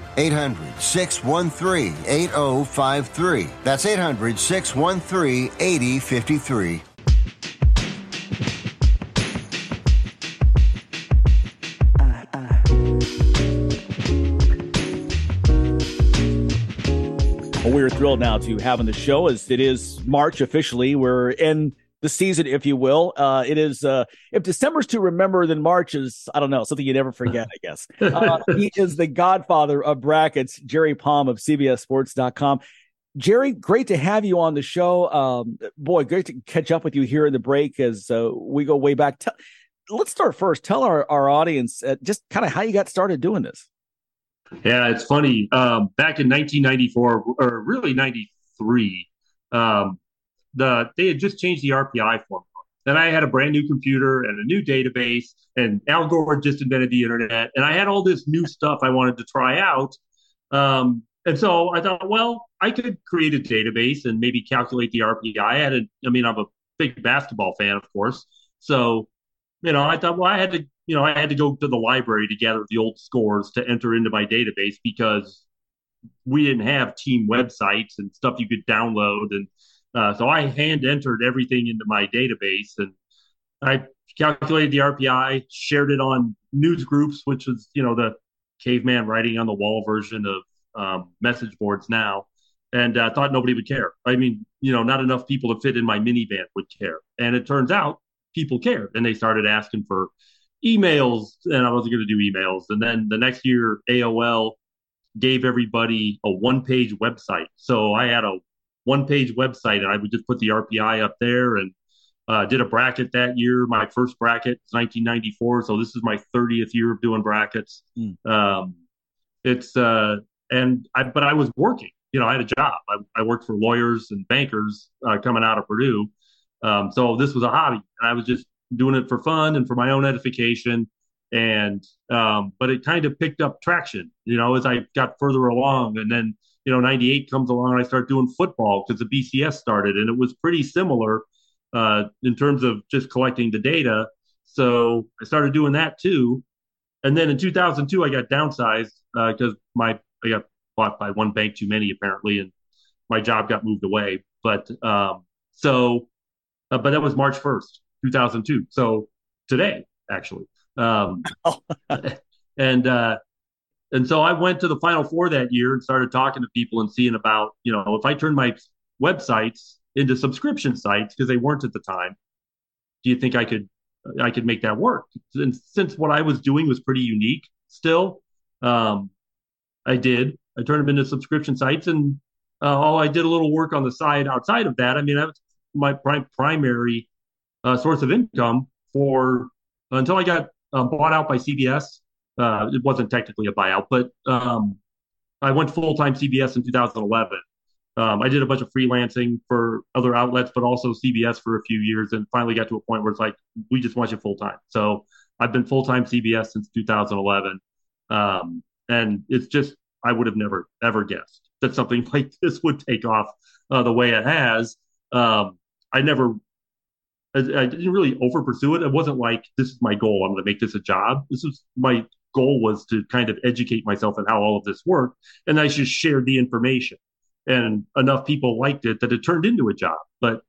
800 613 8053. That's 800 613 8053. Well, we're thrilled now to have on the show as it is March officially. We're in the season, if you will. Uh, it is uh, if December's to remember, then March is I don't know something you never forget. I guess uh, he is the godfather of brackets, Jerry Palm of CBSSports.com. Jerry, great to have you on the show. Um, boy, great to catch up with you here in the break as uh, we go way back. Tell, let's start first. Tell our our audience uh, just kind of how you got started doing this. Yeah, it's funny. Um, back in 1994, or really 93, um, the they had just changed the RPI formula. And I had a brand new computer and a new database, and Al Gore just invented the internet, and I had all this new stuff I wanted to try out. Um, and so I thought, well, I could create a database and maybe calculate the RPI. I had a, I mean, I'm a big basketball fan, of course. So, you know, I thought, well, I had to, you know, I had to go to the library to gather the old scores to enter into my database because we didn't have team websites and stuff you could download. And uh, so I hand entered everything into my database and I calculated the RPI, shared it on news groups, which was, you know, the caveman writing on the wall version of um, message boards now, and uh, thought nobody would care. I mean, you know, not enough people to fit in my minivan would care. And it turns out people cared, and they started asking for emails, and I wasn't going to do emails. And then the next year, AOL gave everybody a one-page website. So I had a one-page website, and I would just put the RPI up there and uh, did a bracket that year. My first bracket was 1994, so this is my 30th year of doing brackets. Mm. Um, it's uh, and I, but I was working. You know, I had a job. I, I worked for lawyers and bankers uh, coming out of Purdue. Um, so this was a hobby, and I was just doing it for fun and for my own edification. And um, but it kind of picked up traction, you know, as I got further along. And then you know, '98 comes along, and I start doing football because the BCS started, and it was pretty similar uh, in terms of just collecting the data. So I started doing that too. And then in 2002, I got downsized because uh, my I got bought by one bank too many apparently, and my job got moved away. But um, so, uh, but that was March 1st, 2002. So today, actually. Um, and uh, and so I went to the Final Four that year and started talking to people and seeing about you know if I turn my websites into subscription sites because they weren't at the time. Do you think I could I could make that work? And since what I was doing was pretty unique still, um, I did. I turned them into subscription sites, and uh, all I did a little work on the side outside of that. I mean, that was my prim- primary uh, source of income for until I got um, bought out by CBS. Uh, it wasn't technically a buyout, but um, I went full time CBS in 2011. Um, I did a bunch of freelancing for other outlets, but also CBS for a few years, and finally got to a point where it's like we just want you full time. So I've been full time CBS since 2011, um, and it's just I would have never ever guessed that something like this would take off uh, the way it has. Um, I never, I, I, didn't really over pursue it. It wasn't like this is my goal. I'm going to make this a job. This is my goal was to kind of educate myself on how all of this worked, and I just shared the information and enough people liked it that it turned into a job. But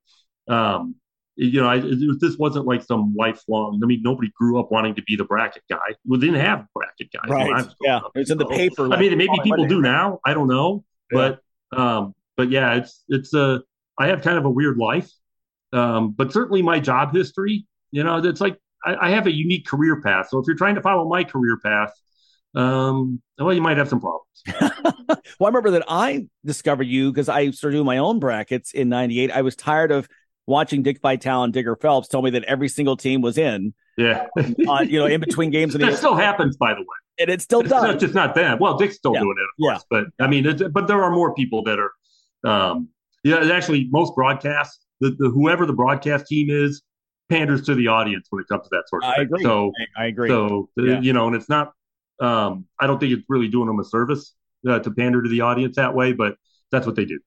um, you know, I, it, this wasn't like some lifelong. I mean, nobody grew up wanting to be the bracket guy. We didn't have bracket guys. Right. yeah, up, it's in the paper. Like, I mean, maybe people do now. I don't know, yeah. but um, but yeah, it's it's a. I have kind of a weird life, um, but certainly my job history. You know, it's like I, I have a unique career path. So if you're trying to follow my career path, um, well, you might have some problems. well, I remember that I discovered you because I started doing my own brackets in '98. I was tired of watching Dick Vitale and Digger Phelps tell me that every single team was in. Yeah, uh, you know, in between games, and that still happens, by the way. And it still it's does. Not just not them. Well, Dick's still yeah. doing it, of course. Yeah. But I mean, but there are more people that are. Um, yeah, actually, most broadcasts, the, the whoever the broadcast team is, panders to the audience when it comes to that sort of I thing. Agree. So I, I agree. So yeah. you know, and it's not um, I don't think it's really doing them a service uh, to pander to the audience that way, but that's what they do.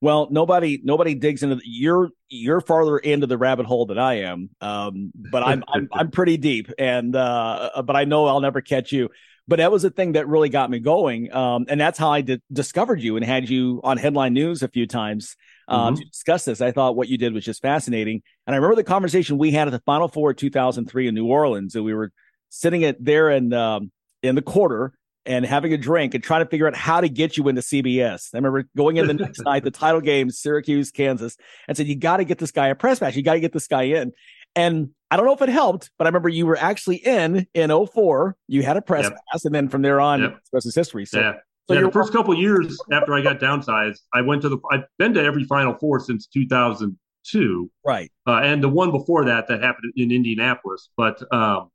Well, nobody nobody digs into the, you're you're farther into the rabbit hole than I am, um, but I'm, I'm I'm pretty deep, and uh, but I know I'll never catch you. But that was the thing that really got me going, um, and that's how I discovered you and had you on headline news a few times uh, mm-hmm. to discuss this. I thought what you did was just fascinating, and I remember the conversation we had at the Final Four 2003 in New Orleans, and we were sitting at there and um, in the quarter and having a drink and trying to figure out how to get you into CBS. I remember going in the next night, the title game, Syracuse, Kansas, and said, You got to get this guy a press match. You got to get this guy in. And I don't know if it helped, but I remember you were actually in in 04. You had a press yep. pass, and then from there on, yep. the rest is history. So, yeah. So yeah, the first couple years after I got downsized, I went to the. I've been to every Final Four since 2002, right? Uh, and the one before that that happened in Indianapolis. But um,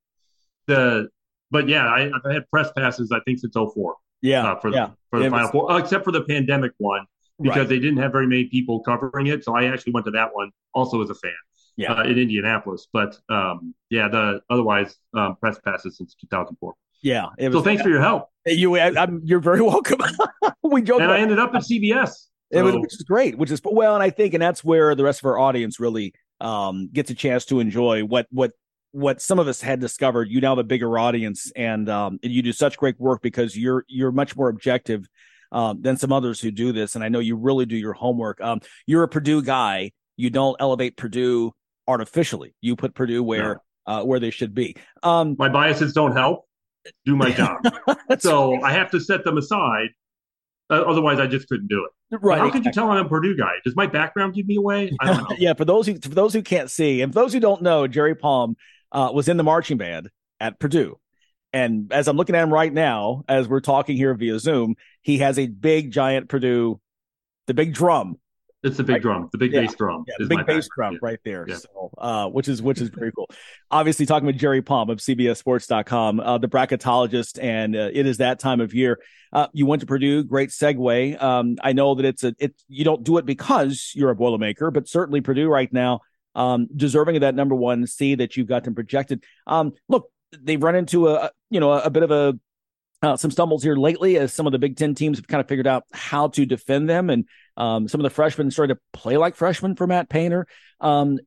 the but yeah, I, have had press passes I think since 04. Yeah, uh, for the yeah. for the yeah, final four, uh, except for the pandemic one because right. they didn't have very many people covering it. So I actually went to that one also as a fan. Yeah. Uh, in Indianapolis, but um, yeah, the otherwise um, press passes since 2004. Yeah. Was, so thanks for your help. You, I, you're very welcome. we joked, and I ended up at CBS, so. it was, which is great. Which is well, and I think, and that's where the rest of our audience really um, gets a chance to enjoy what what what some of us had discovered. You now have a bigger audience, and um, and you do such great work because you're you're much more objective um, than some others who do this. And I know you really do your homework. Um, you're a Purdue guy. You don't elevate Purdue artificially. You put Purdue where uh, where they should be. Um, My biases don't help do my job, so right. I have to set them aside. Uh, otherwise, I just couldn't do it. Right? How could you tell I'm a Purdue guy? Does my background give me away? I don't know. yeah, for those who for those who can't see, and for those who don't know, Jerry Palm uh, was in the marching band at Purdue. And as I'm looking at him right now, as we're talking here via Zoom, he has a big, giant Purdue, the big drum. It's the big right? drum, the big yeah. bass drum. Yeah, the big bass drum yeah. right there. So, uh, which is which is very cool. Obviously, talking with Jerry Palm of CBSSports.com, uh, the bracketologist, and uh, it is that time of year. Uh, you went to Purdue, great segue. Um, I know that it's a it. You don't do it because you're a Boilermaker, but certainly Purdue right now, um, deserving of that number one seed that you've got them projected. Um, look, they've run into a you know a bit of a uh, some stumbles here lately as some of the Big Ten teams have kind of figured out how to defend them, and um, some of the freshmen started to play like freshmen for Matt Painter. Um,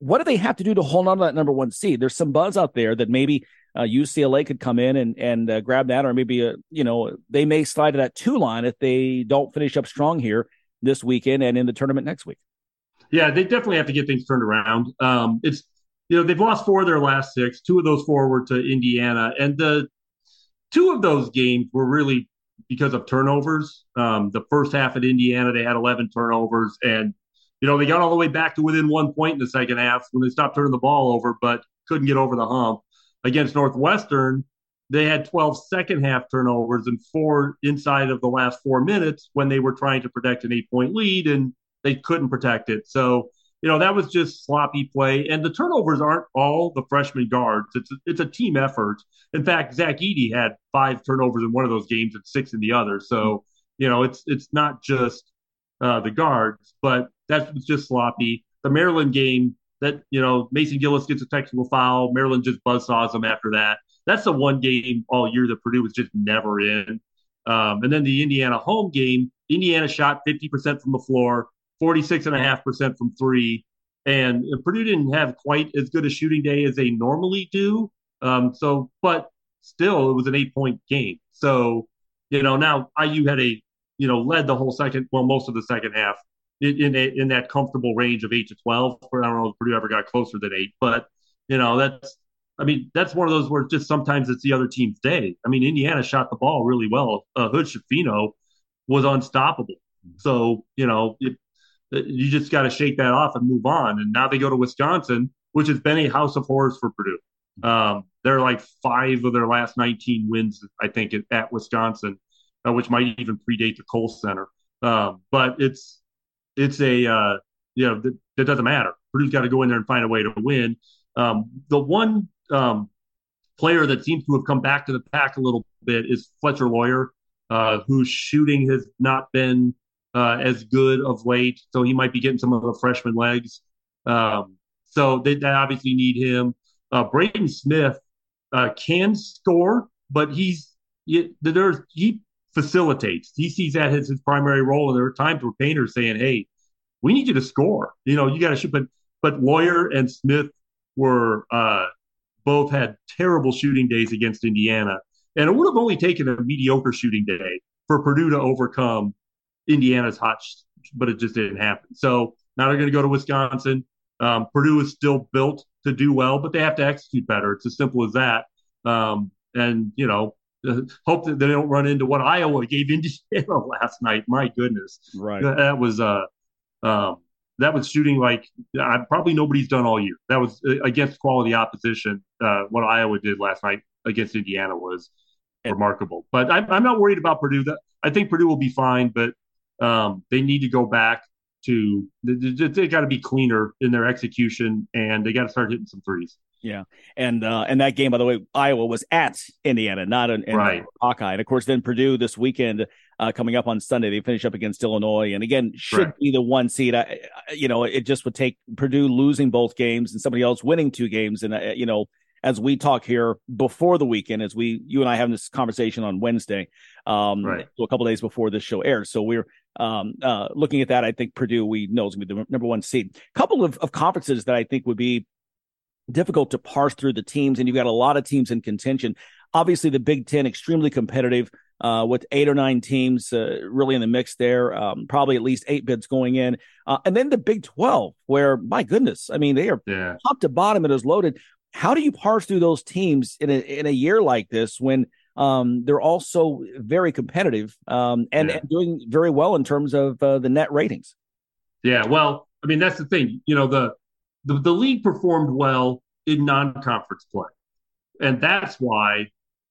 what do they have to do to hold on to that number one seed? There's some buzz out there that maybe uh, UCLA could come in and and uh, grab that, or maybe uh, you know they may slide to that two line if they don't finish up strong here this weekend and in the tournament next week. Yeah, they definitely have to get things turned around. Um, it's you know, they've lost four of their last six. Two of those four were to Indiana, and the two of those games were really because of turnovers. Um, the first half at Indiana, they had 11 turnovers, and you know they got all the way back to within one point in the second half when they stopped turning the ball over, but couldn't get over the hump. Against Northwestern, they had 12 second half turnovers and four inside of the last four minutes when they were trying to protect an eight point lead, and they couldn't protect it. So you know, that was just sloppy play. And the turnovers aren't all the freshman guards. It's a, it's a team effort. In fact, Zach Edey had five turnovers in one of those games and six in the other. So, you know, it's it's not just uh, the guards, but that's just sloppy. The Maryland game that, you know, Mason Gillis gets a technical foul. Maryland just buzzsaws them after that. That's the one game all year that Purdue was just never in. Um, and then the Indiana home game, Indiana shot 50% from the floor. 46.5% from three. And Purdue didn't have quite as good a shooting day as they normally do. Um, so, but still, it was an eight point game. So, you know, now IU had a, you know, led the whole second, well, most of the second half in in, a, in that comfortable range of eight to 12. I don't know if Purdue ever got closer than eight, but, you know, that's, I mean, that's one of those where just sometimes it's the other team's day. I mean, Indiana shot the ball really well. Uh, Hood Schifino was unstoppable. So, you know, it, you just got to shake that off and move on. And now they go to Wisconsin, which has been a house of horrors for Purdue. Um, they're like five of their last 19 wins, I think, at, Wisconsin, uh, which might even predate the Kohl Center. Um, but it's it's a uh, you know that, that doesn't matter. Purdue's got to go in there and find a way to win. Um, the one um, player that seems to have come back to the pack a little bit is Fletcher Loyer, uh, whose shooting has not been uh, as good of late, so he might be getting some of the freshman legs. Um, so they, they, obviously need him. Uh, Braden Smith uh, can score, but he's he. He facilitates. He sees that as his primary role, and there are times where Painter's saying, "Hey, we need you to score. You know, you got to shoot." But but Loyer and Smith were uh, both had terrible shooting days against Indiana, and it would have only taken a mediocre shooting day for Purdue to overcome Indiana's hot, but it just didn't happen. So now they're going to go to Wisconsin. Um, Purdue is still built to do well, but they have to execute better. It's as simple as that. Um, and you know, hope that they don't run into what Iowa gave Indiana last night. My goodness, right? That was uh, um, that was shooting like uh, probably nobody's done all year. That was uh, against quality opposition. Uh, what Iowa did last night against Indiana was remarkable. But I'm, I'm not worried about Purdue. That I think Purdue will be fine, but um, they need to go back to they, they got to be cleaner in their execution and they got to start hitting some threes. Yeah, and uh, and that game, by the way, Iowa was at Indiana, not in, in right. Hawkeye. And of course, then Purdue this weekend, uh, coming up on Sunday, they finish up against Illinois, and again should be the one seed. I, you know, it just would take Purdue losing both games and somebody else winning two games, and uh, you know, as we talk here before the weekend, as we you and I having this conversation on Wednesday, um, Right. so a couple days before this show airs. So we're um, uh, looking at that. I think Purdue we know is going to be the number one seed. A couple of, of conferences that I think would be difficult to parse through the teams, and you've got a lot of teams in contention. Obviously, the Big Ten extremely competitive uh, with eight or nine teams uh, really in the mix there. Um, probably at least eight bids going in, uh, and then the Big Twelve, where my goodness, I mean they are Yeah. top to bottom. It is loaded. How do you parse through those teams in a in a year like this when um, they're also very competitive um, and, Yeah. and doing very well in terms of uh, the net ratings? Yeah, well, I mean that's the thing. You know, the the, the league performed well in non-conference play, and that's why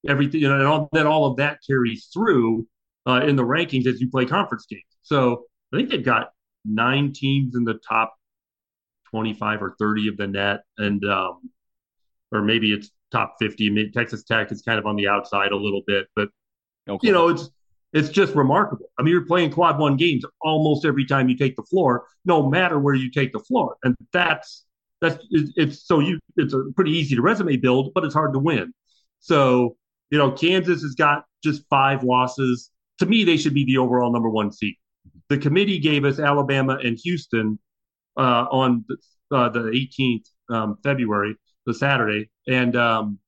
everything. You know, and all, then all of that carries through uh, in the rankings as you play conference games. So I think they've got nine teams in the top twenty-five or thirty of the net, and um, or maybe it's top fifty. I Texas Tech is kind of on the outside a little bit, but you know, it's it's just remarkable. I mean, you're playing quad one games almost every time you take the floor, no matter where you take the floor, and that's that's it's, it's so you it's a pretty easy to resume build, but it's hard to win. So you know, Kansas has got just five losses. To me, they should be the overall number one seed. The committee gave us Alabama and Houston uh, on the, uh, the 18th um, February, the Saturday, and um,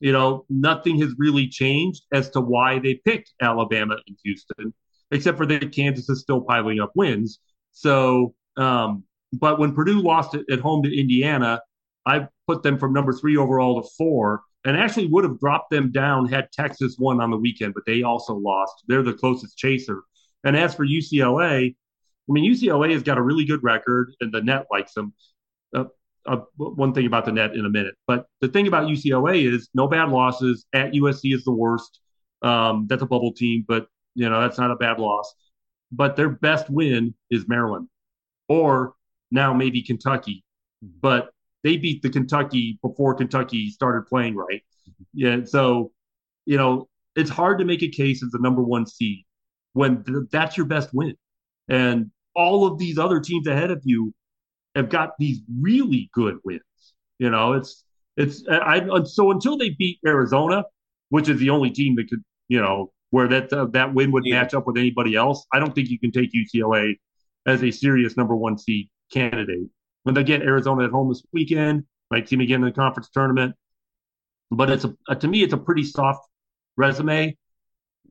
you know, nothing has really changed as to why they picked Alabama and Houston, except for that Kansas is still piling up wins. So, um, but when Purdue lost it at home to Indiana, I put them from number three overall to four, and actually would have dropped them down had Texas won on the weekend, but they also lost. They're the closest chaser. And as for UCLA, I mean, UCLA has got a really good record, and the net likes them. Uh, uh, one thing about the net in a minute. But the thing about UCLA is no bad losses. At USC is the worst. Um, that's a bubble team, but you know that's not a bad loss. But their best win is Maryland, or now maybe Kentucky. But they beat the Kentucky before Kentucky started playing right. Yeah, so you know it's hard to make a case as the number one seed when th- that's your best win, and all of these other teams ahead of you have got these really good wins. You know, it's it's I, so until they beat Arizona, which is the only team that could you know where that uh, that win would match up with anybody else. I don't think you can take UCLA as a serious number one seed candidate. When they get Arizona at home this weekend, might see them again in the conference tournament. But it's a, uh, to me, it's a pretty soft resume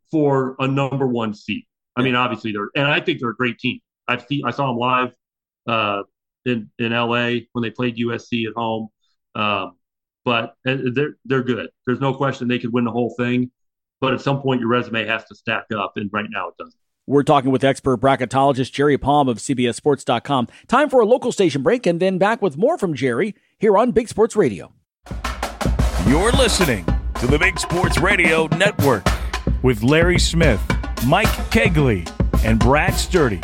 for a number one seed. I mean, obviously they're, and I think they're a great team. I've seen, I saw them live uh, in in LA when they played USC at home. Um, but they're they're good. There's no question they could win the whole thing. But at some point, your resume has to stack up, and right now it doesn't. We're talking with expert bracketologist Jerry Palm of CBSSports.com. Time for a local station break and then back with more from Jerry here on Big Sports Radio. You're listening to the Big Sports Radio Network with Larry Smith, Mike Cagley, and Brad Sturdy.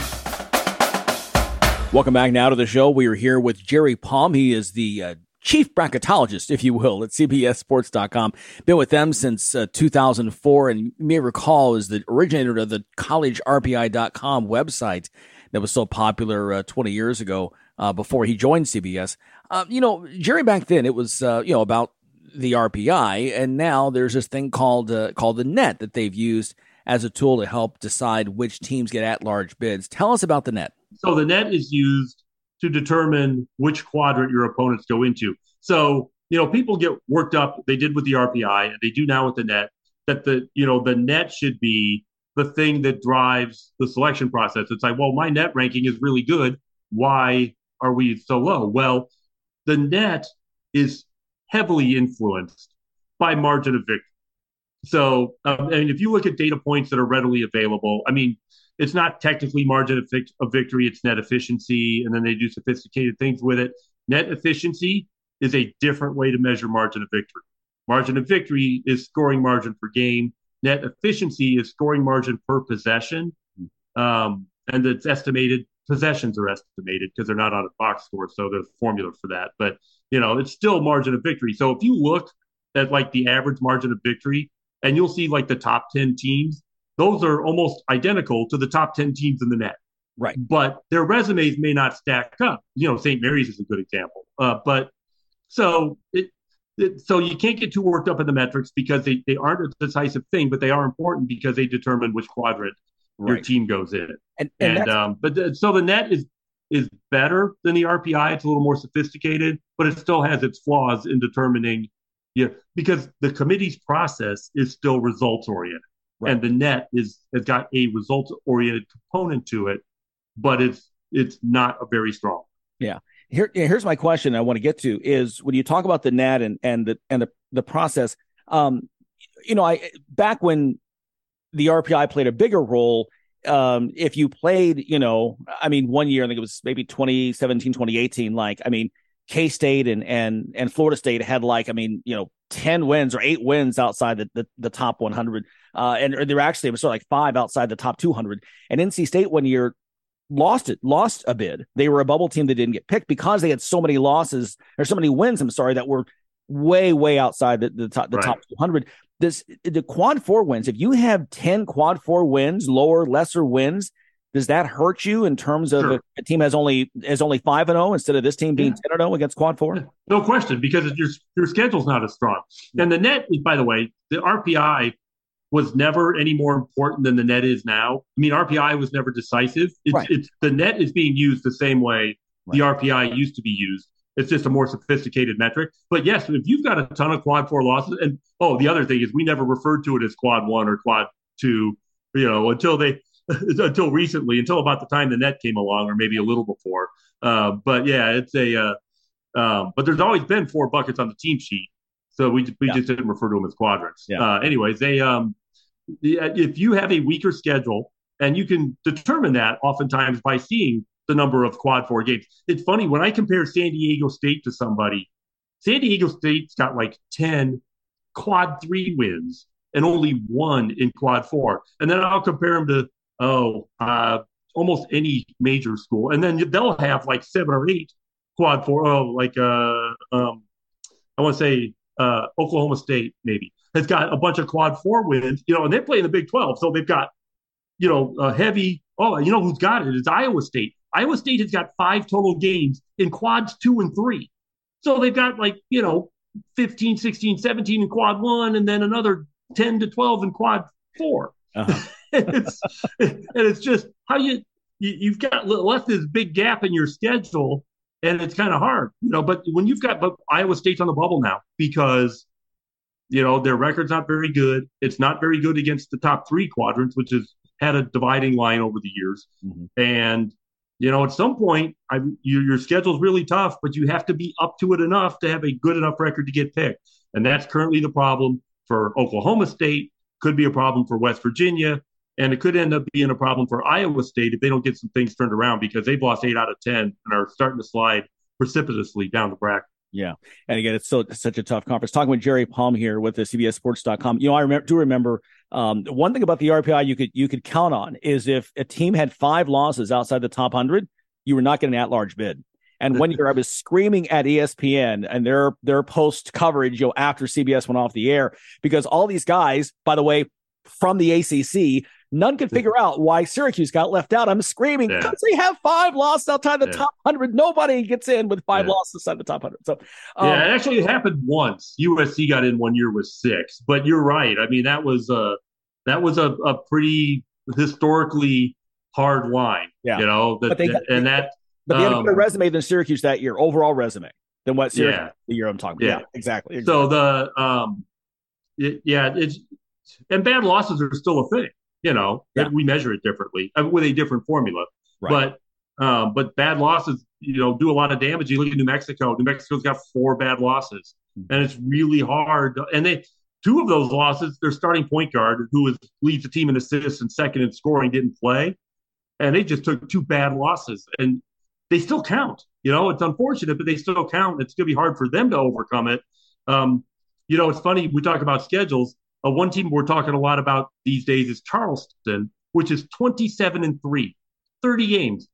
Welcome back now to the show. We are here with Jerry Palm. He is the uh, chief bracketologist, if you will, at CBSSports.com. Been with them since uh, 2004, and you may recall is the originator of the CollegeRPI.com website that was so popular uh, 20 years ago uh, before he joined CBS. Uh, you know, Jerry back then it was uh, you know about the RPI, and now there's this thing called called the net that they've used as a tool to help decide which teams get at large bids. Tell us about the net. So the net is used to determine which quadrant your opponents go into. So, you know, people get worked up, they did with the RPI and they do now with the net, that the, you know, the net should be the thing that drives the selection process. It's like, well, my net ranking is really good. Why are we so low? Well, the net is heavily influenced by margin of victory. So, um, I mean, if you look at data points that are readily available, I mean, it's not technically margin of, of victory, it's net efficiency, and then they do sophisticated things with it. Net efficiency is a different way to measure margin of victory. Margin of victory is scoring margin per game. Net efficiency is scoring margin per possession. Um, and it's estimated, possessions are estimated because they're not on a box score. So there's a formula for that. But, you know, it's still margin of victory. So if you look at like the average margin of victory and you'll see like the top 10 teams, those are almost identical to the top 10 teams in the net. Right. But their resumes may not stack up. You know, St. Mary's is a good example. Uh, but so it, so you can't get too worked up in the metrics because they, they aren't a decisive thing, but they are important because they determine which quadrant right. your team goes in. And, and, and um, but the, so the net is is better than the RPI. It's a little more sophisticated, but it still has its flaws in determining. Yeah, because the committee's process is still results oriented, right. and the net is has got a results oriented component to it, but it's it's not a very strong. Yeah. Here, here's my question. I want to get to is when you talk about the net and and the and the the process. Um, you know, I back when the RPI played a bigger role. Um, if you played, you know, I mean, one year, I think it was maybe 2017, 2018, like, I mean, K State and, and, and Florida State had like, I mean, you know, 10 wins or eight wins outside the, the, the top 100. Uh, and they're actually, it was sort of like five outside the top 200. And NC State one year lost it, lost a bid. They were a bubble team that didn't get picked because they had so many losses or so many wins. I'm sorry, that were way, way outside the, the top, the right. top 200 this the quad four wins. If you have 10 quad four wins, lower, lesser wins, does that hurt you in terms of sure. a team has only has only five and zero oh instead of this team being ten and zero oh against quad four? No question, because your your schedule's not as strong. And the net, is by the way, the RPI was never any more important than the net is now. I mean, RPI was never decisive. It's, right. it's the net is being used the same way right. the RPI used to be used. It's just a more sophisticated metric. But yes, if you've got a ton of quad four losses, and oh, the other thing is we never referred to it as quad one or quad two, you know, until they until recently, until about the time the net came along, or maybe a little before. Uh, but yeah, it's a. Uh, um, but there's always been four buckets on the team sheet, so we we yeah. just didn't refer to them as quadrants. Yeah. Uh, anyways, they um, if you have a weaker schedule, and you can determine that oftentimes by seeing the number of quad four games. It's funny when I compare San Diego State to somebody, San Diego State's got like 10 quad three wins and only one in quad four. And then I'll compare them to, oh, uh, almost any major school. And then they'll have like seven or eight quad four. Oh, like, uh, um, I want to say uh, Oklahoma State maybe has got a bunch of quad four wins, you know, and they play in the Big 12. So they've got, you know, a heavy, oh, you know who's got it? It's Iowa State. Iowa State has got five total games in quads two and three. So they've got like, you know, 15, 16, 17 in quad one, and then another 10 to 12 in quad 4 uh-huh. And, it's, and it's just how you, you have got left this big gap in your schedule, and it's kind of hard, you know. But when you've got, but Iowa State's on the bubble now because, you know, their record's not very good. It's not very good against the top three quadrants, which has had a dividing line over the years. Mm-hmm. And you know, at some point, I, you, your schedule's really tough, but you have to be up to it enough to have a good enough record to get picked. And that's currently the problem for Oklahoma State, could be a problem for West Virginia, and it could end up being a problem for Iowa State if they don't get some things turned around because they've lost eight out of 10 and are starting to slide precipitously down the bracket. Yeah. And again, it's so it's such a tough conference. Talking with Jerry Palm here with the CBSSports.com. You know, I remember, do remember um, one thing about the RPI you could you could count on is if a team had five losses outside the top hundred, you were not getting an at-large bid. And one year I was screaming at ESPN and their their post coverage, you know, after CBS went off the air, because all these guys, by the way, from the ACC, None could figure out why Syracuse got left out. I'm screaming because yeah. they have five losses outside the yeah. top hundred. Nobody gets in with five yeah. losses outside the top hundred. So um, yeah, it actually happened once. USC got in one year with six, but you're right. I mean, that was a that was a, a pretty historically hard line. Yeah, you know, that, got, and that. But they had a better um, resume than Syracuse that year, overall resume than what Syracuse yeah. the year I'm talking about. Yeah, exactly, exactly. So the um, it, yeah, it's and bad losses are still a thing. You know, yeah. we measure it differently uh, with a different formula. Right. But um, but bad losses, you know, do a lot of damage. You look at New Mexico. New Mexico's got four bad losses, mm-hmm. and it's really hard. And they two of those losses, their starting point guard, who is, leads the team in assists and second in scoring, didn't play, and they just took two bad losses, and they still count. You know, it's unfortunate, but they still count. It's going to be hard for them to overcome it. Um, you know, it's funny we talk about schedules. Uh, one team we're talking a lot about these days is Charleston, which is 27 and 3, 30 games,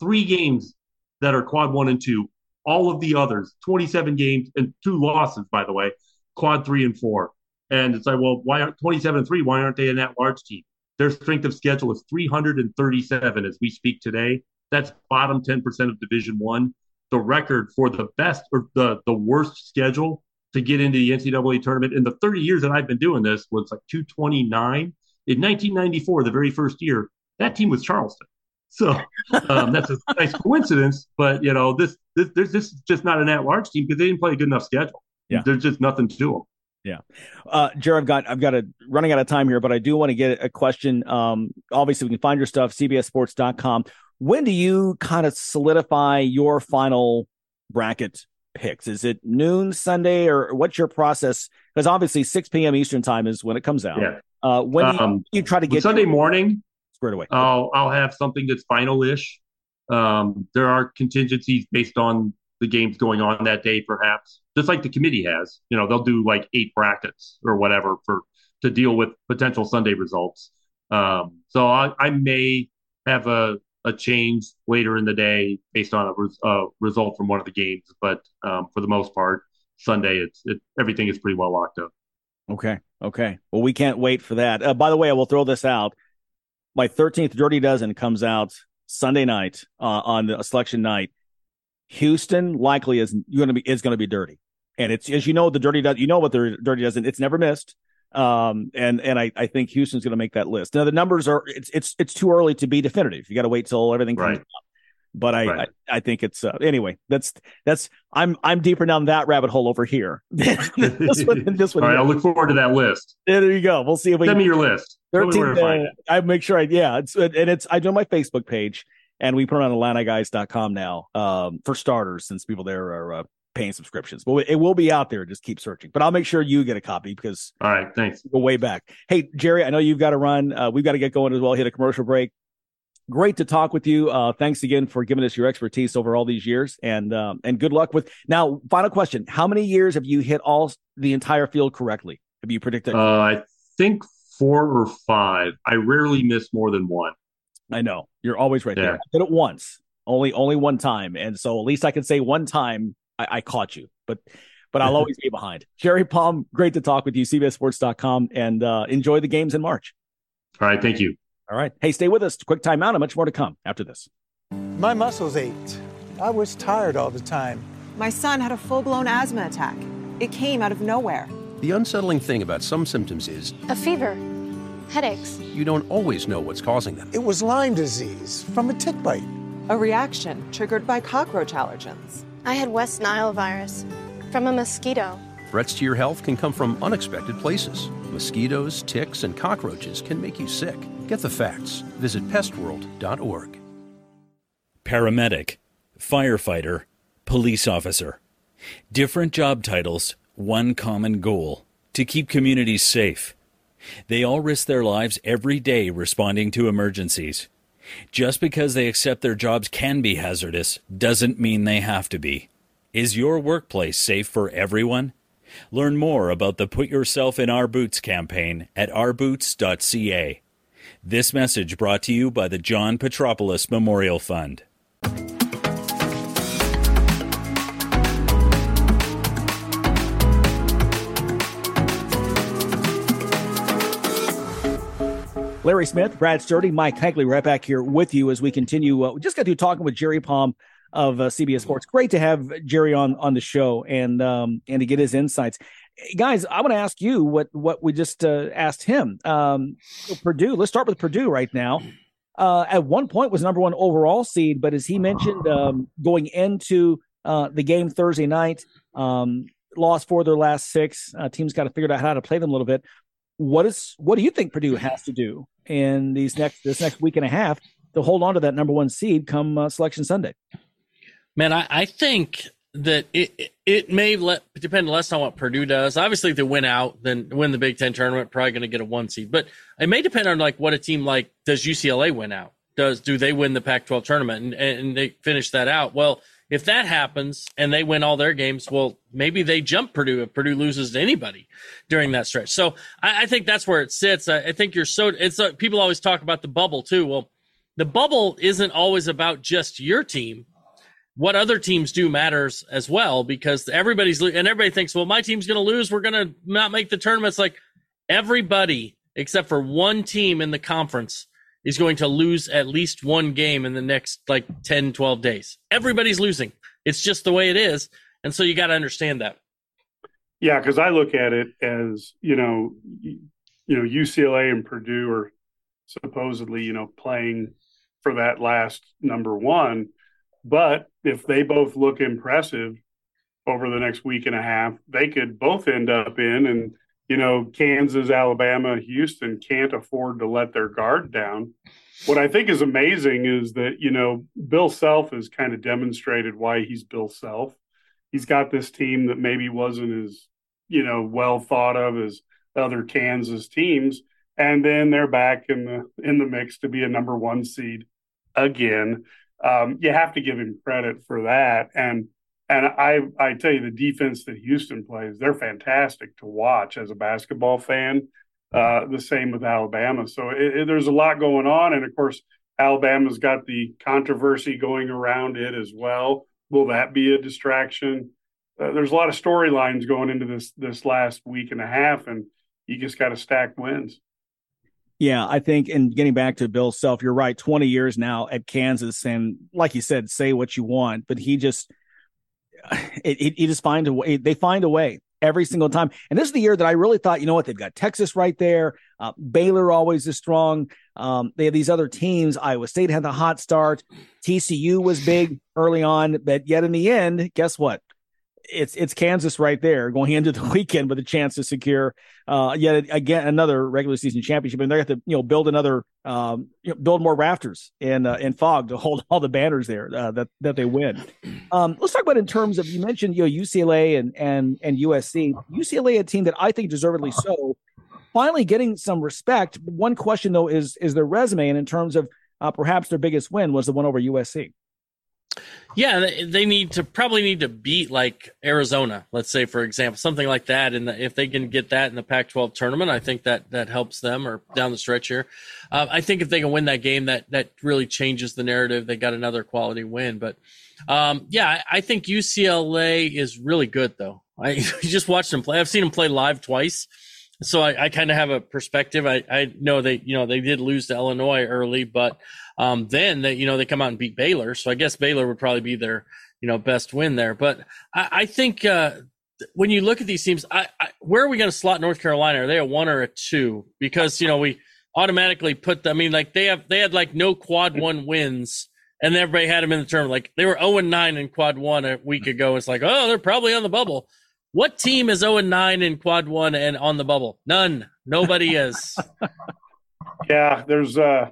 three games that are quad one and two. All of the others, 27 games and two losses, by the way, quad three and four. And it's like, well, why aren't 27 and three? Why aren't they in that large team? Their strength of schedule is 337 as we speak today. That's bottom 10% of Division One. The record for the best or the, the worst schedule to get into the NCAA tournament in the 30 years that I've been doing this was like 229. In 1994, the very first year, that team was Charleston. So um, that's a nice coincidence, but you know this this this, this is just not an at-large team because they didn't play a good enough schedule. Yeah. there's just nothing to them. Yeah. Uh, Jared, I've got, I've got a running out of time here, but I do want to get a question. Um, obviously we can find your stuff, CBSSports.com. When do you kind of solidify your final bracket picks? Is it noon Sunday or what's your process? Because obviously 6 p.m. Eastern time is when it comes out. Yeah. Uh, when do you, Um, you try to get Sunday morning squared away? I'll I'll have something that's final-ish. Um, there are contingencies based on the games going on that day, perhaps, just like the committee has. You know, they'll do like eight brackets or whatever for to deal with potential Sunday results. Um, so I, I may have a a change later in the day based on a, res, a result from one of the games, but um, for the most part, Sunday it's it, everything is pretty well locked up. Okay. Okay. Well, we can't wait for that. Uh, by the way, I will throw this out. My 13th Dirty Dozen comes out Sunday night uh, on the selection night. Houston likely is going to be is going to be dirty, and it's as you know the Dirty Dozen. You know what the Dirty Dozen. It's never missed. Um, and and I, I think Houston's going to make that list. Now the numbers are it's it's it's too early to be definitive. You got to wait till everything comes Right. up. But I, Right. I I think it's uh, anyway. That's that's I'm I'm deeper down that rabbit hole over here. this one, this one. All right, here. I'll look forward to that list. There you go. We'll see if we Send me your list. Tell me where 13th, uh, I make sure I, yeah, it's, and it's, I do my Facebook page and we put it on IlliniGuys.com now, um, for starters, since people there are, uh, paying subscriptions, but it will be out there. Just keep searching, but I'll make sure you get a copy because All right, thanks. go way back. Hey, Jerry, I know you've got to run. Uh, we've got to get going as well. Hit a commercial break. Great to talk with you. Uh, thanks again for giving us your expertise over all these years, and um, and good luck with. Now, final question: How many years have you hit all the entire field correctly? Have you predicted? Uh, I think four or five. I rarely miss more than one. I know you're always right Yeah. there. I did it once, only only one time, and so at least I can say one time I, I caught you. But but I'll always be behind. Jerry Palm, great to talk with you. CBSSports.com, and uh, enjoy the games in March. All right, thank you. All right, hey, stay with us. Quick timeout, and much more to come after this. My muscles ached. I was tired all the time. My son had a full blown asthma attack. It came out of nowhere. The unsettling thing about some symptoms is A fever, headaches. you don't always know what's causing them. It was Lyme disease from a tick bite. A reaction triggered by cockroach allergens. I had West Nile virus from a mosquito. Threats to your health can come from unexpected places. Mosquitoes, ticks, and cockroaches can make you sick. Get the facts. Visit pestworld.org. paramedic, firefighter, police officer. Different job titles, one common goal to keep communities safe. They all risk their lives every day responding to emergencies. Just because they accept their jobs can be hazardous doesn't mean they have to be. Is your workplace safe for everyone? Learn more about the Put Yourself in Our Boots campaign at ourboots.ca. This message brought to you by the John Petropoulos Memorial Fund. Larry Smith, Brad Sturdy, Mike Cagley, right back here with you as we continue. Uh, we just got through talking with Jerry Palm of uh, CBS Sports. Great to have Jerry on on the show and um, and to get his insights. Guys, I want to ask you what what we just uh, asked him. Um, Purdue. Let's start with Purdue right now. Uh, at one point was number one overall seed, but as he mentioned, um, going into uh, the game Thursday night, um, lost four of their last six. Uh, teams got to figure out how to play them a little bit. What is what do you think Purdue has to do in these next this next week and a half to hold on to that number one seed come uh, Selection Sunday? Man, I, I think that it it- may let depend less on what Purdue does. Obviously, if they win out, then win the Big Ten tournament, probably going to get a one seed. But it may depend on like what a team like does UCLA win out? Does do they win the Pac-12 tournament and, and they finish that out? Well, if that happens and they win all their games, well, maybe they jump Purdue if Purdue loses to anybody during that stretch. So I, I think that's where it sits. I, I think you're so it's uh, people always talk about the bubble too. Well, the bubble isn't always about just your team what other teams do matters as well because everybody's and everybody thinks, well, my team's going to lose. We're going to not make the tournament. It's like everybody except for one team in the conference is going to lose at least one game in the next like 10, 12 days. Everybody's losing. It's just the way it is. And so you got to understand that. Yeah, because I look at it as you know, you know, UCLA and Purdue are supposedly you know playing for that last number one, but if they both look impressive over the next week and a half, they could both end up in and you know Kansas, Alabama, Houston can't afford to let their guard down. What I think is amazing is that you know Bill Self has kind of demonstrated why he's Bill Self he's got this team that maybe wasn't as you know well thought of as other Kansas teams, and then they're back in the in the mix to be a number one seed again. Um, you have to give him credit for that, and and I I tell you the defense that Houston plays, they're fantastic to watch as a basketball fan. Uh, the same with Alabama. So it, it, there's a lot going on, and of course Alabama's got the controversy going around it as well will that be a distraction? Uh, there's a lot of storylines going into this this last week and a half, and you just got to stack wins. Yeah, I think, and getting back to Bill Self, you're right. 20 years now at Kansas, and like you said, say what you want, but he just, it, it, it just find a way. They find a way every single time. And this is the year that I really thought, you know what, they've got Texas right there. Uh, Baylor always is strong. Um, they have these other teams. Iowa State had the hot start. TCU was big early on, but yet in the end, guess what? It's it's Kansas right there going into the weekend with a chance to secure uh, yet again another regular season championship, and they have to you know build another um, you know, build more rafters in uh, in Phog to hold all the banners there uh, that that they win. Um, let's talk about in terms of you mentioned you know UCLA and and and USC. UCLA a team that I think deservedly so, finally getting some respect. One question though is is their resume, and in terms of uh, perhaps their biggest win was the one over USC. Yeah, they need to probably need to beat like Arizona, let's say for example, something like that. And if they can get that in the Pac-12 tournament, I think that that helps them or down the stretch here. Uh, I think if they can win that game, that that really changes the narrative. They got another quality win, but um, yeah, I, I, think UCLA is really good though. I just watched them play. I've seen them play live twice, so I, I kind of have a perspective. I, I know they you know they did lose to Illinois early, but um, then they, you know, they come out and beat Baylor. So I guess Baylor would probably be their, you know, best win there. But I, I think uh, when you look at these teams, I, I, where are we going to slot North Carolina? Are they a one or a two? Because you know we automatically put. them. I mean, like they have they had like no quad one wins, and everybody had them in the term. Like they were zero oh and nine in quad one a week ago. It's like oh, they're probably on the bubble. What team is zero oh and nine in quad one and on the bubble? None. Nobody is. yeah, there's uh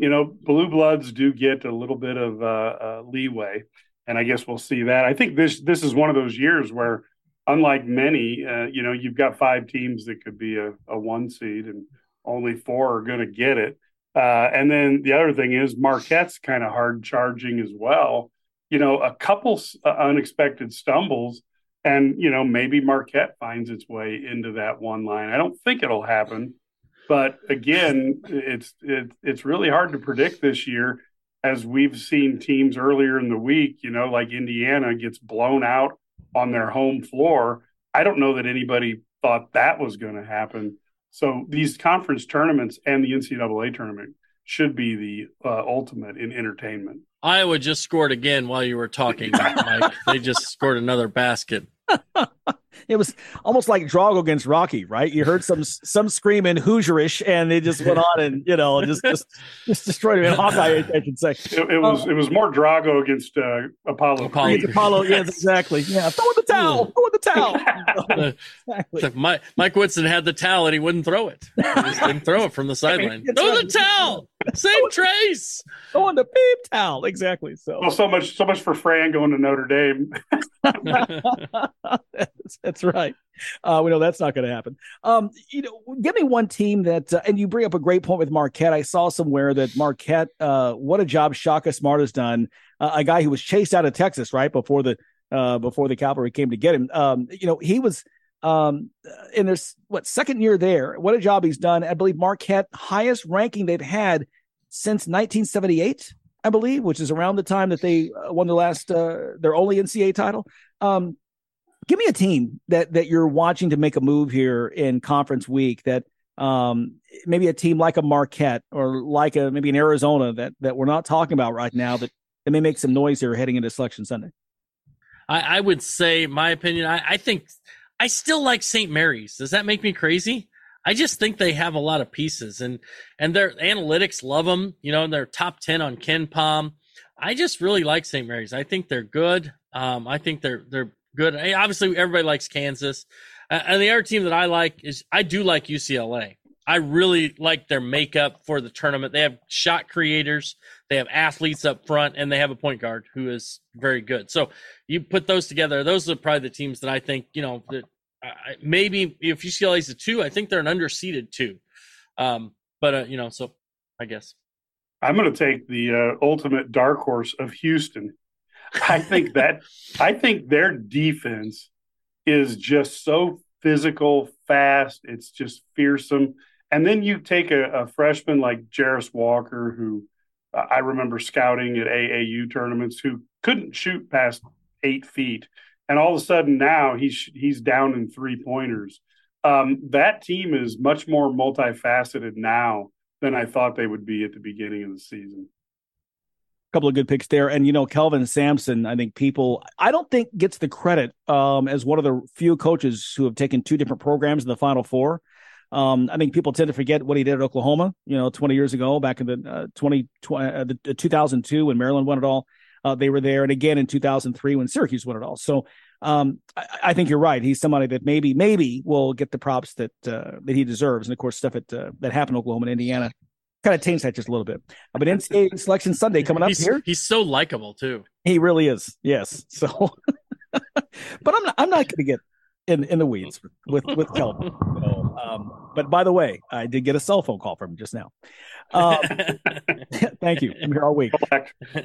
you know, blue bloods do get a little bit of uh, uh, leeway, and I guess we'll see that. I think this this is one of those years where, unlike many, uh, you know, you've got five teams that could be a, a one seed, and only four are going to get it. Uh, and then the other thing is Marquette's kind of hard charging as well. You know, a couple uh, unexpected stumbles, and you know maybe Marquette finds its way into that one line. I don't think it'll happen but again, it's it, it's really hard to predict this year, as we've seen teams earlier in the week. You know, like Indiana gets blown out on their home floor. I don't know that anybody thought that was going to happen. So these conference tournaments and the NCAA tournament should be the uh, ultimate in entertainment. Iowa just scored again while you were talking, Mike. they just scored another basket. it was almost like Drago against Rocky, right? You heard some some screaming Hoosierish, and they just went on and you know just just, just destroyed him. In Hawkeye, I should say. It, it was um, it was more Drago against uh, Apollo. Apollo, Apollo, yes, exactly. Yeah, throw in the towel. Throw in the towel. exactly. Mike, Mike Woodson had the towel and he wouldn't throw it. He didn't throw it from the sideline. throw the towel. Same trace. Throw in the beep towel. Exactly. So well, so much so much for Fran going to Notre Dame. that's, right. Uh, we know that's not going to happen. Um, you know, give me one team that, uh, and you bring up a great point with Marquette. I saw somewhere that Marquette, uh, what a job Shaka Smart has done. Uh, a guy who was chased out of Texas right before the uh, before the cavalry came to get him. Um, you know, he was um, in their what second year there. What a job he's done. I believe Marquette highest ranking they've had since 1978. I believe, which is around the time that they uh, won the last uh, their only NCAA title. Um, give me a team that that you're watching to make a move here in conference week that um, maybe a team like a Marquette or like a maybe an Arizona that that we're not talking about right now that, that may make some noise here heading into Selection Sunday. I, I would say, my opinion, I, I think I still like St. Mary's. Does that make me crazy? I just think they have a lot of pieces and and their analytics love them. You know, they're top ten on KenPom. I just really like St. Mary's. I think they're good. Um, I think they're they're good. Obviously, everybody likes Kansas, uh, and the other team that I like is I do like UCLA. I really like their makeup for the tournament. They have shot creators, they have athletes up front, and they have a point guard who is very good. So you put those together; those are probably the teams that I think you know that maybe if UCLA is a two, I think they're an underseeded two. Um, but uh, you know, so I guess I'm going to take the uh, ultimate dark horse of Houston. I think that I think their defense is just so physical, fast. It's just fearsome. And then you take a, a freshman like Jarace Walker, who I remember scouting at AAU tournaments, who couldn't shoot past eight feet, and all of a sudden now he's he's down in three pointers. Um, that team is much more multifaceted now than I thought they would be at the beginning of the season. Couple of good picks there, and you know Kelvin Sampson. I think people I don't think gets the credit um, as one of the few coaches who have taken two different programs in the Final Four. Um, I think people tend to forget what he did at Oklahoma, you know, 20 years ago, back in the uh, 20, 20 uh, the 2002 when Maryland won it all. Uh, they were there, and again in 2003 when Syracuse won it all. So um, I, I, think you're right. He's somebody that maybe maybe will get the props that uh, that he deserves. And of course, stuff at, uh, that happened in Oklahoma and Indiana kind of taints that just a little bit. But NCAA Selection Sunday coming up he's, here. He's so likable too. He really is. Yes. So, but I'm not, I'm not going to get in in the weeds with with Kelvin. So, um, but by the way, I did get a cell phone call from him just now. Um, thank you. I'm here all week.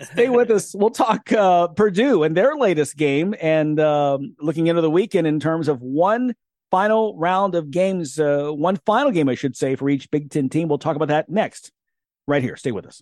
Stay with us. We'll talk uh, Purdue and their latest game, and um, looking into the weekend in terms of one final round of games, uh, one final game, I should say, for each Big Ten team. We'll talk about that next, right here. Stay with us.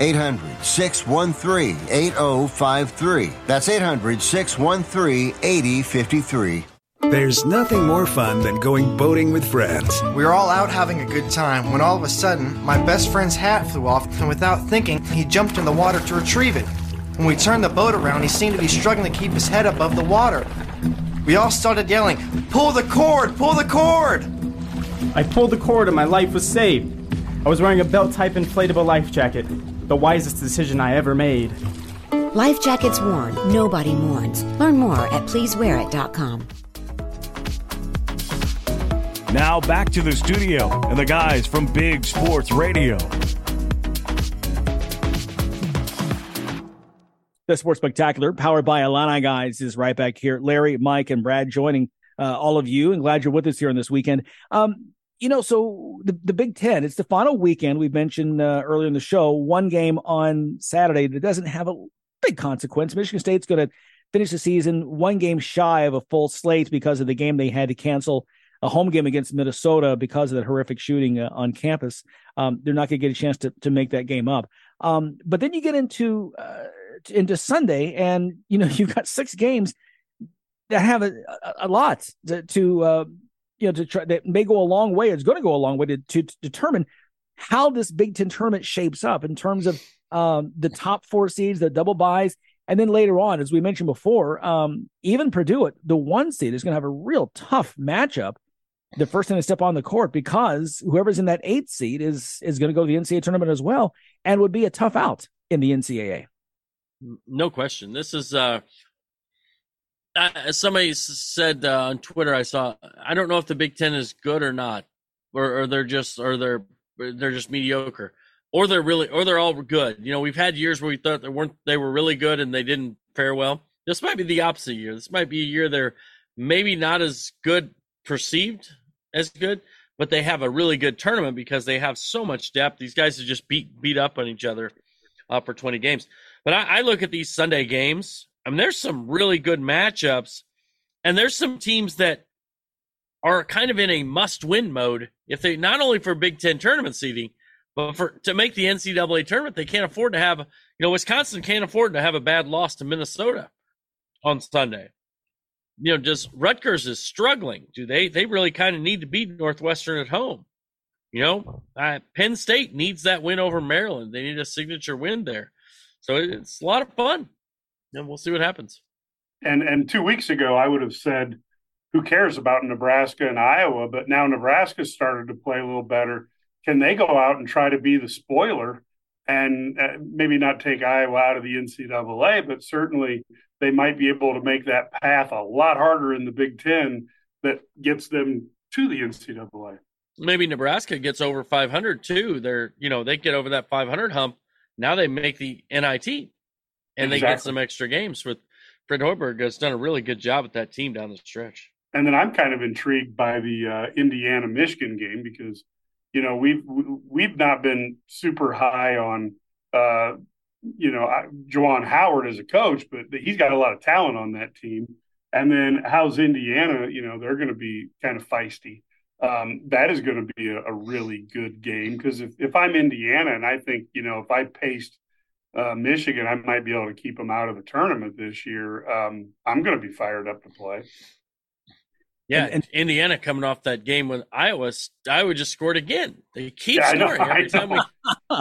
800 613 8053. That's 800 613 8053. There's nothing more fun than going boating with friends. We were all out having a good time when all of a sudden, my best friend's hat flew off, and without thinking, he jumped in the water to retrieve it. When we turned the boat around, he seemed to be struggling to keep his head above the water. We all started yelling, Pull the cord! Pull the cord! I pulled the cord and my life was saved. I was wearing a belt type inflatable life jacket the wisest decision I ever made. Life jackets worn, nobody mourns. Learn more at pleasewearit.com. Now back to the studio and the guys from Big Sports Radio. The Sports Spectacular, powered by IlliniGuys, is right back here. Larry, Mike, and Brad joining uh, all of you, and glad you're with us here on this weekend. Um, you know, so the, the Big Ten, it's the final weekend. We mentioned uh, earlier in the show, one game on Saturday that doesn't have a big consequence. Michigan State's going to finish the season one game shy of a full slate because of the game they had to cancel a home game against Minnesota because of the horrific shooting uh, on campus. Um, they're not going to get a chance to, to make that game up. Um, but then you get into uh, into Sunday, and you know you've got six games that have a, a, a lot to, to uh, you know, to try that may go a long way. It's going to go a long way to, to, to determine how this Big Ten tournament shapes up in terms of um, the top four seeds, the double byes, and then later on, as we mentioned before, um, even Purdue, the one seed is going to have a real tough matchup. The first time to step on the court because whoever's in that eighth seed is is going to go to the NCAA tournament as well, and would be a tough out in the NCAA. No question. This is uh, uh, somebody said uh, on Twitter, I saw. I don't know if the Big Ten is good or not, or, or they're just or they're they're just mediocre. or they're really, or they're all good. You know, we've had years where we thought they weren't, they were really good and they didn't fare well. This might be the opposite year. This might be a year they're maybe not as good perceived as good, but they have a really good tournament because they have so much depth. These guys have just beat beat up on each other uh, for 20 games. But I, I look at these Sunday games. I mean, there's some really good matchups, and there's some teams that are kind of in a must-win mode. If they not only for Big Ten tournament seeding, but for to make the NCAA tournament, they can't afford to have. You know, Wisconsin can't afford to have a bad loss to Minnesota on Sunday. You know, just Rutgers is struggling. Do they? They really kind of need to beat Northwestern at home. You know, uh, Penn State needs that win over Maryland. They need a signature win there. So it's a lot of fun, and we'll see what happens. And and two weeks ago, I would have said, "Who cares about Nebraska and Iowa?" But now Nebraska started to play a little better. Can they go out and try to be the spoiler and uh, maybe not take Iowa out of the NCAA, but certainly they might be able to make that path a lot harder in the Big Ten that gets them to the NCAA. Maybe Nebraska gets over 500 too. They're you know they get over that 500 hump now they make the NIT and exactly. they get some extra games with Fred Hoiberg has done a really good job with that team down the stretch. And then I'm kind of intrigued by the uh, Indiana Michigan game because you know we've we've not been super high on uh, you know Juwan Howard as a coach, but he's got a lot of talent on that team. And then how's Indiana? You know they're going to be kind of feisty um, that is going to be a, a, really good game because if, if I'm Indiana and I think, you know, if I paced uh, Michigan, I might be able to keep them out of the tournament this year. Um, I'm going to be fired up to play. Yeah, and, and, Indiana coming off that game with Iowa, Iowa just scored again. They keep yeah, scoring know, every time we,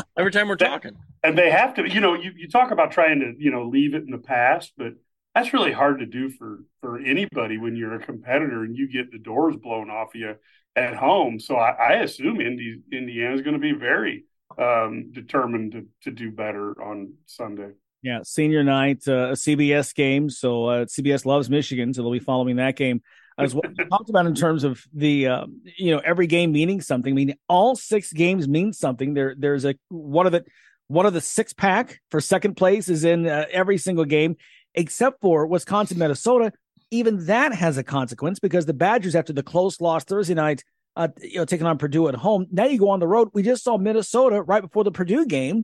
every time we're talking. And they have to, you know, you, you talk about trying to, you know, leave it in the past, but that's really hard to do for for anybody when you're a competitor and you get the doors blown off you at home. So I, I assume Indy, Indiana is going to be very um, determined to, to do better on Sunday. Yeah, senior night, uh, a CBS game. So uh, CBS loves Michigan, so they'll be following that game as well. talked about in terms of the uh, you know every game meaning something. I mean, all six games mean something. There, there's a one of the one of the six pack for second place is in uh, every single game except for Wisconsin, Minnesota, even that has a consequence because the Badgers, after the close loss Thursday night, uh, you know, taking on Purdue at home, now you go on the road. We just saw Minnesota right before the Purdue game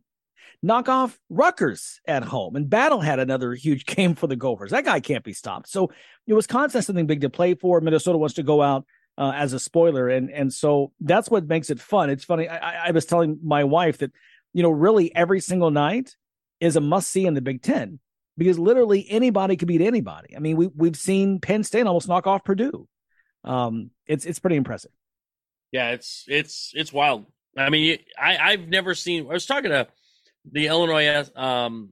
knock off Rutgers at home, and Battle had another huge game for the Gophers. That guy can't be stopped. So, you know, Wisconsin has something big to play for. Minnesota wants to go out uh, as a spoiler, and and so that's what makes it fun. It's funny. I, I was telling my wife that you know, really every single night is a must see in the Big Ten because literally anybody could beat anybody. I mean, we we've seen Penn State almost knock off Purdue. Um, it's it's pretty impressive. Yeah, it's it's it's wild. I mean, I I've never seen. I was talking to the Illinois um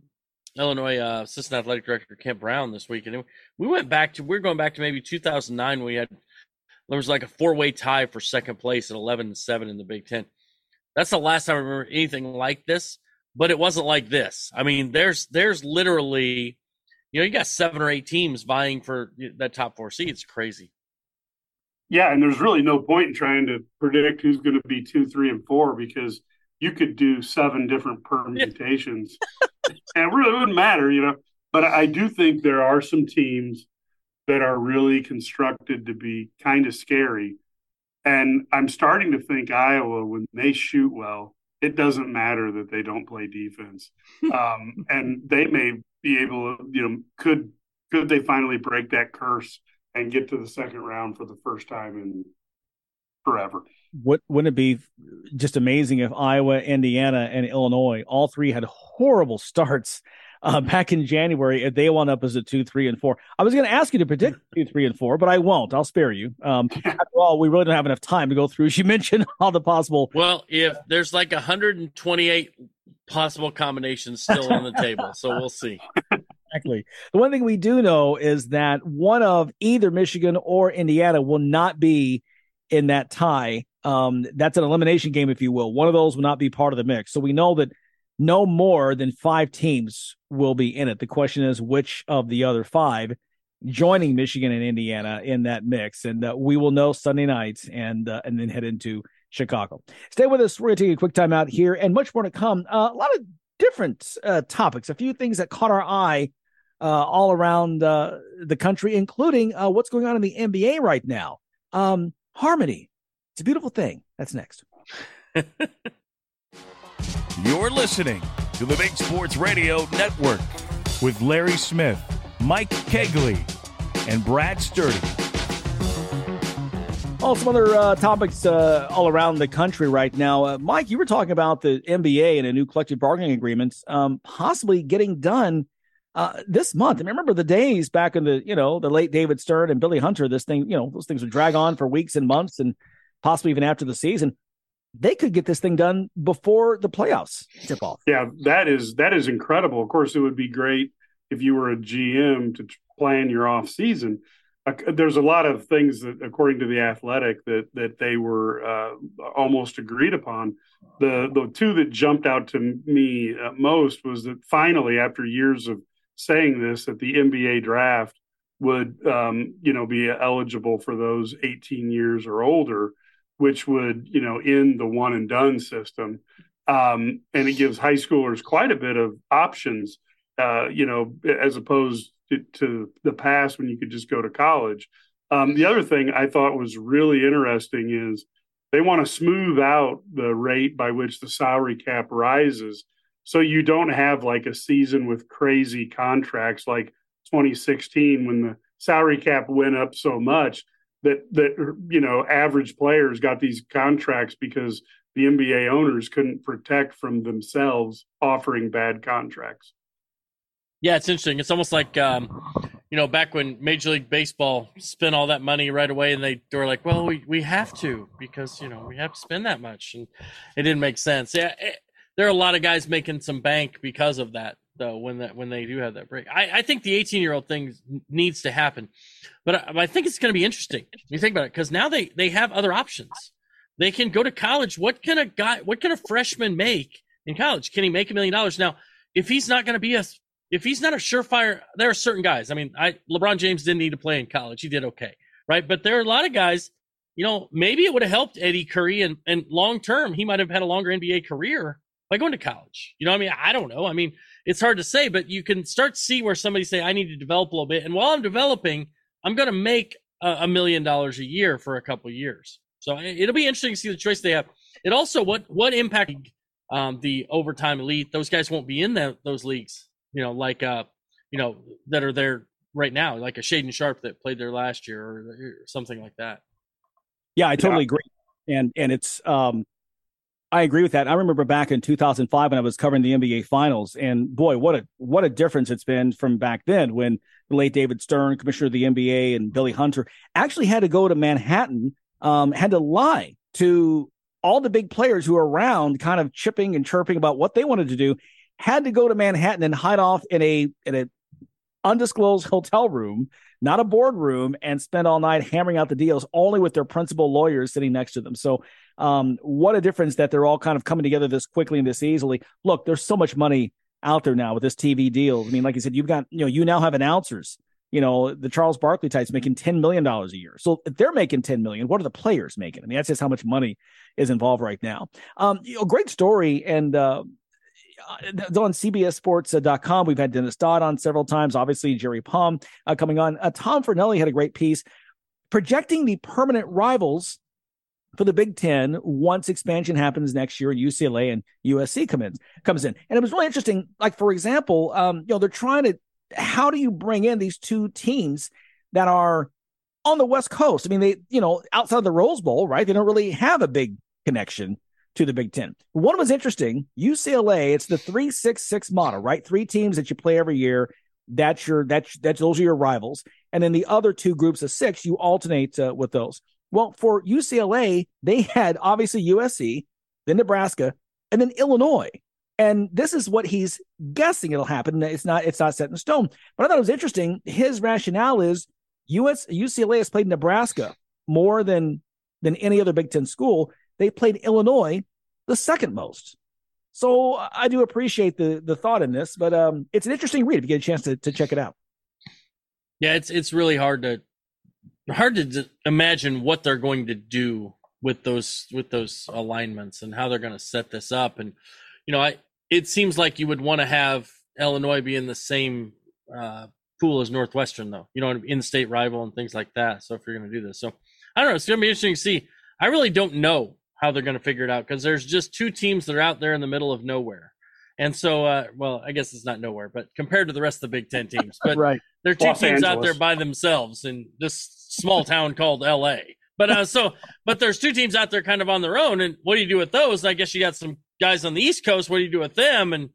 Illinois uh, assistant athletic director Kent Brown this week, and we went back to we are going back to maybe 2009 when we had there was like a four way tie for second place at 11 and seven in the Big Ten. That's the last time I remember anything like this but it wasn't like this. I mean, there's there's literally, you know, you got seven or eight teams vying for that top four seed. It's crazy. Yeah, and there's really no point in trying to predict who's going to be two, three, and four because you could do seven different permutations, and it really wouldn't matter, you know. But I do think there are some teams that are really constructed to be kind of scary, and I'm starting to think Iowa when they shoot well it doesn't matter that they don't play defense. Um, and they may be able to, you know, could could they finally break that curse and get to the second round for the first time in forever? What wouldn't it be just amazing if Iowa, Indiana, and Illinois all three had horrible starts uh, back in January if they wound up as a two, three, and four. I was going to ask you to predict two, three, and four, but I won't. I'll spare you. Um, after all, we really don't have enough time to go through. As you mentioned, all the possible. Well, if there's like 128 possible combinations still on the table, so we'll see. Exactly. The one thing we do know is that one of either Michigan or Indiana will not be in that tie. Um, that's an elimination game, if you will. One of those will not be part of the mix. So we know that no more than five teams will be in it. The question is which of the other five joining Michigan and Indiana in that mix, and uh, we will know Sunday night, and uh, and then head into Chicago. Stay with us. We're going to take a quick time out here and much more to come. Uh, a lot of different uh, topics, a few things that caught our eye all around uh, the country, including uh, what's going on in the NBA right now. Um, harmony. It's a beautiful thing. That's next. You're listening to the Big Sports Radio Network with Larry Smith, Mike Cagley, and Brad Sturdy. Oh, some other uh, topics uh, all around the country right now. Uh, Mike, you were talking about the NBA and a new collective bargaining agreement um, possibly getting done uh, this month. I remember the days back in the, you know, the late David Stern and Billy Hunter, this thing, you know, those things would drag on for weeks and months and possibly even after the season. They could get this thing done before the playoffs tip off. Yeah, that is that is incredible. Of course, it would be great if you were a GM to plan your off season uh, there's a lot of things that, according to the Athletic, that that they were uh, almost agreed upon. The the two that jumped out to me uh, most was that finally, after years of saying this, that the NBA draft would um, you know be eligible for those 18 years or older, which would you know end the one and done system, um, and it gives high schoolers quite a bit of options. Uh, you know, as opposed to, to the past when you could just go to college. Um, the other thing I thought was really interesting is they want to smooth out the rate by which the salary cap rises. So you don't have like a season with crazy contracts like 2016 when the salary cap went up so much that that you know average players got these contracts because the NBA owners couldn't protect from themselves offering bad contracts. Yeah, it's interesting. It's almost like um, you know, back when Major League Baseball spent all that money right away, and they, they were like, "Well, we, we have to because you know we have to spend that much," and it didn't make sense. Yeah, it, there are a lot of guys making some bank because of that, though. When that when they do have that break, I, I think the 18 year old thing needs to happen, but I, I think it's going to be interesting. You think about it because now they they have other options. They can go to college. What can a guy? What can a freshman make in college? Can he make a million dollars now? If he's not going to be a if he's not a surefire, there are certain guys. I mean, I LeBron James didn't need to play in college; he did okay, right? But there are a lot of guys. You know, maybe it would have helped Eddie Curry, and and long term, he might have had a longer NBA career by going to college. You know, I mean, I don't know. I mean, it's hard to say, but you can start to see where somebody say, "I need to develop a little bit," and while I'm developing, I'm going to make a, million dollars a year for a couple years. So it'll be interesting to see the choice they have. It also what what impact um, the overtime elite. Those guys won't be in the, those leagues you know, like uh, you know, that are there right now, like a Shaedon Sharpe that played there last year or, or something like that. Yeah, I totally yeah. agree. And and it's um I agree with that. I remember back in 2005 when I was covering the NBA finals and boy, what a what a difference it's been from back then when the late David Stern, commissioner of the NBA and Billy Hunter actually had to go to Manhattan um had to lie to all the big players who were around kind of chipping and chirping about what they wanted to do had to go to Manhattan and hide off in a in a undisclosed hotel room, not a boardroom, and spend all night hammering out the deals only with their principal lawyers sitting next to them. So, um, what a difference that they're all kind of coming together this quickly and this easily. Look, there's so much money out there now with this TV deal. I mean, like you said, you've got you know you now have announcers. You know, the Charles Barkley types making $10 million a year. So they're making 10 million, what are the players making? I mean, that's just how much money is involved right now. Um, you know, great story. And, uh, uh, on CBSSports.com. We've had Dennis Dodd on several times. Obviously, Jerry Palm uh, coming on. Uh, Tom Fornelli had a great piece projecting the permanent rivals for the Big Ten once expansion happens next year and UCLA and USC come in, comes in. And it was really interesting. Like, for example, um, you know, they're trying to, how do you bring in these two teams that are on the West Coast? I mean, they, you know, outside of the Rose Bowl, right? They don't really have a big connection to the Big Ten. One was interesting. UCLA, it's the three six six model, right? Three teams that you play every year. That's your that's that's those are your rivals, and then the other two groups of six you alternate uh, with those. Well, for UCLA, they had obviously USC, then Nebraska, and then Illinois. And this is what he's guessing it'll happen. It's not it's not set in stone. But I thought it was interesting. His rationale is US UCLA has played Nebraska more than than any other Big Ten school they played Illinois the second most. So I do appreciate the the thought in this, but um, it's an interesting read if you get a chance to, to check it out. Yeah, it's it's really hard to hard to imagine what they're going to do with those with those alignments and how they're going to set this up. And you know, I it seems like you would want to have Illinois be in the same uh, pool as Northwestern, though. You know, in-state rival and things like that. So if you're going to do this, so I don't know. It's going to be interesting to see. I really don't know how they're going to figure it out because there's just two teams that are out there in the middle of nowhere. And so, uh, well, I guess it's not nowhere, but compared to the rest of the Big Ten teams, but right. there are two Los teams out there by themselves in this small town called LA. But uh, so, but there's two teams out there kind of on their own. And what do you do with those? I guess you got some guys on the East Coast. What do you do with them? And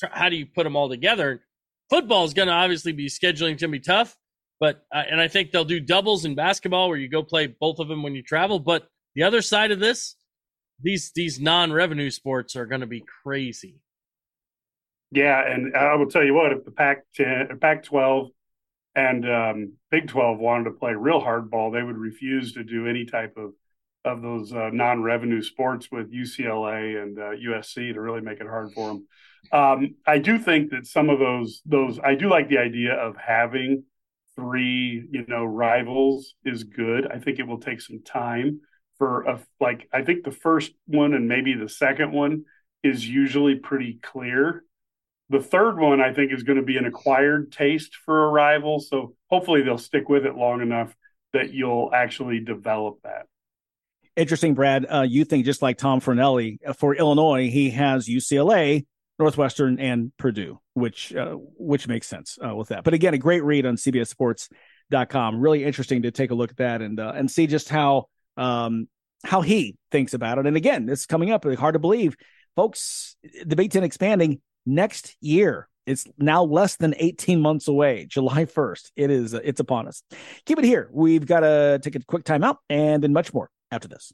tr- how do you put them all together? Football is going to obviously be scheduling to be tough, but uh, and I think they'll do doubles in basketball where you go play both of them when you travel. But the other side of this, these these non-revenue sports are going to be crazy. Yeah, and I will tell you what, if the Pac-10, Pac-12 and um, Big 12 wanted to play real hardball, they would refuse to do any type of of those uh, non-revenue sports with UCLA and uh, USC to really make it hard for them. Um, I do think that some of those those I do like the idea of having three you know rivals is good. I think it will take some time for a like I think the first one and maybe the second one is usually pretty clear. The third one I think is going to be an acquired taste for a rival, so hopefully they'll stick with it long enough that you'll actually develop that. Interesting, Brad. Uh, you think just like Tom Fornelli uh, for Illinois, he has UCLA, Northwestern, and Purdue, which uh, which makes sense uh, with that. But again, a great read on CBSSports.com. Really interesting to take a look at that and uh, and see just how um, how he thinks about it. And again, this is coming up. Hard to believe, folks. Big Ten expanding next year. It's now less than 18 months away, July 1st. It is, it's upon us. Keep it here. We've got to take a quick time out and then much more after this.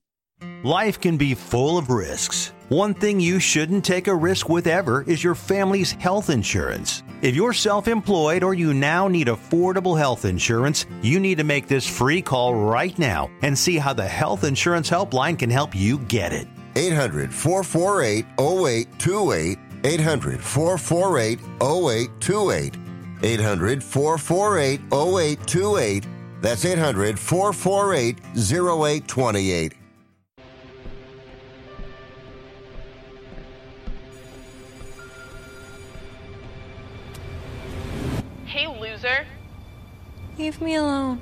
Life can be full of risks. One thing you shouldn't take a risk with ever is your family's health insurance. If you're self employed or you now need affordable health insurance, you need to make this free call right now and see how the Health Insurance Helpline can help you get it. 800 448 0828. 800 448 0828. 800 448 0828. That's 800 448 0828. Hey, loser. Leave me alone.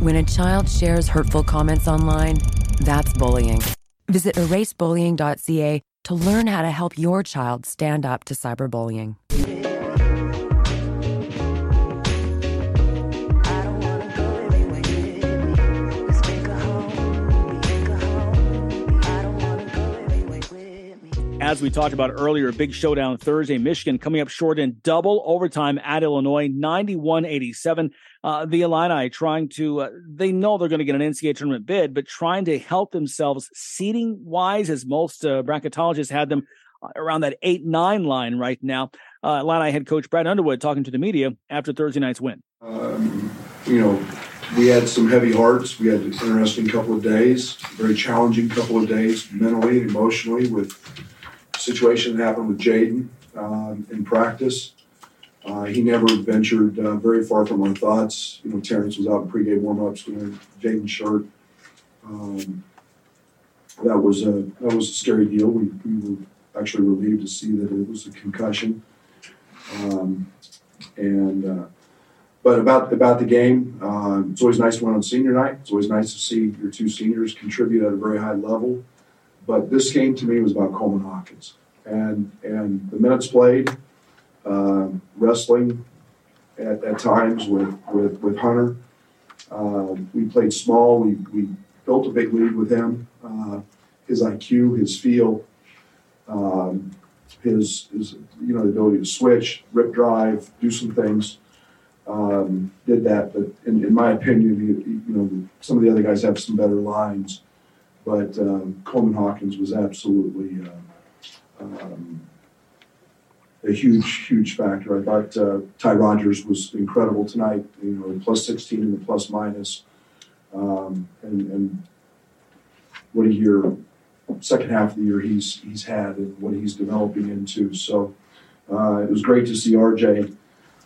When a child shares hurtful comments online, that's bullying. Visit erasebullying.ca to learn how to help your child stand up to cyberbullying. As we talked about earlier, big showdown Thursday. Michigan coming up short in double overtime at Illinois, 91 87. Uh, the Illini trying to, uh, they know they're going to get an NCAA tournament bid, but trying to help themselves seating wise, as most uh, bracketologists had them uh, around that 8 9 line right now. Uh, Illini head coach Brad Underwood talking to the media after Thursday night's win. Um, you know, we had some heavy hearts. We had an interesting couple of days, very challenging couple of days, mentally, emotionally, with situation that happened with Jaden um, in practice. Uh, he never ventured uh, very far from our thoughts. You know, Terrence was out in pregame warmups wearing Jaden's shirt. Um, that was a that was a scary deal. We, we were actually relieved to see that it was a concussion. Um, and uh, but about about the game, uh, it's always nice to win on senior night. It's always nice to see your two seniors contribute at a very high level. But this game to me was about Coleman Hawkins and and the minutes played, uh, wrestling at, at times with with, with Hunter. Uh, we played small. We we built a big lead with him. Uh, his IQ, his feel, um, his his you know the ability to switch, rip drive, do some things. Um, did that, but in, in my opinion, you, you know some of the other guys have some better lines, but um, Coleman Hawkins was absolutely uh, um, a huge, huge factor. I thought uh, Ty Rodgers was incredible tonight. You know, plus 16 in the plus minus, um, and, and what a year, second half of the year he's he's had, and what he's developing into. So uh, it was great to see RJ.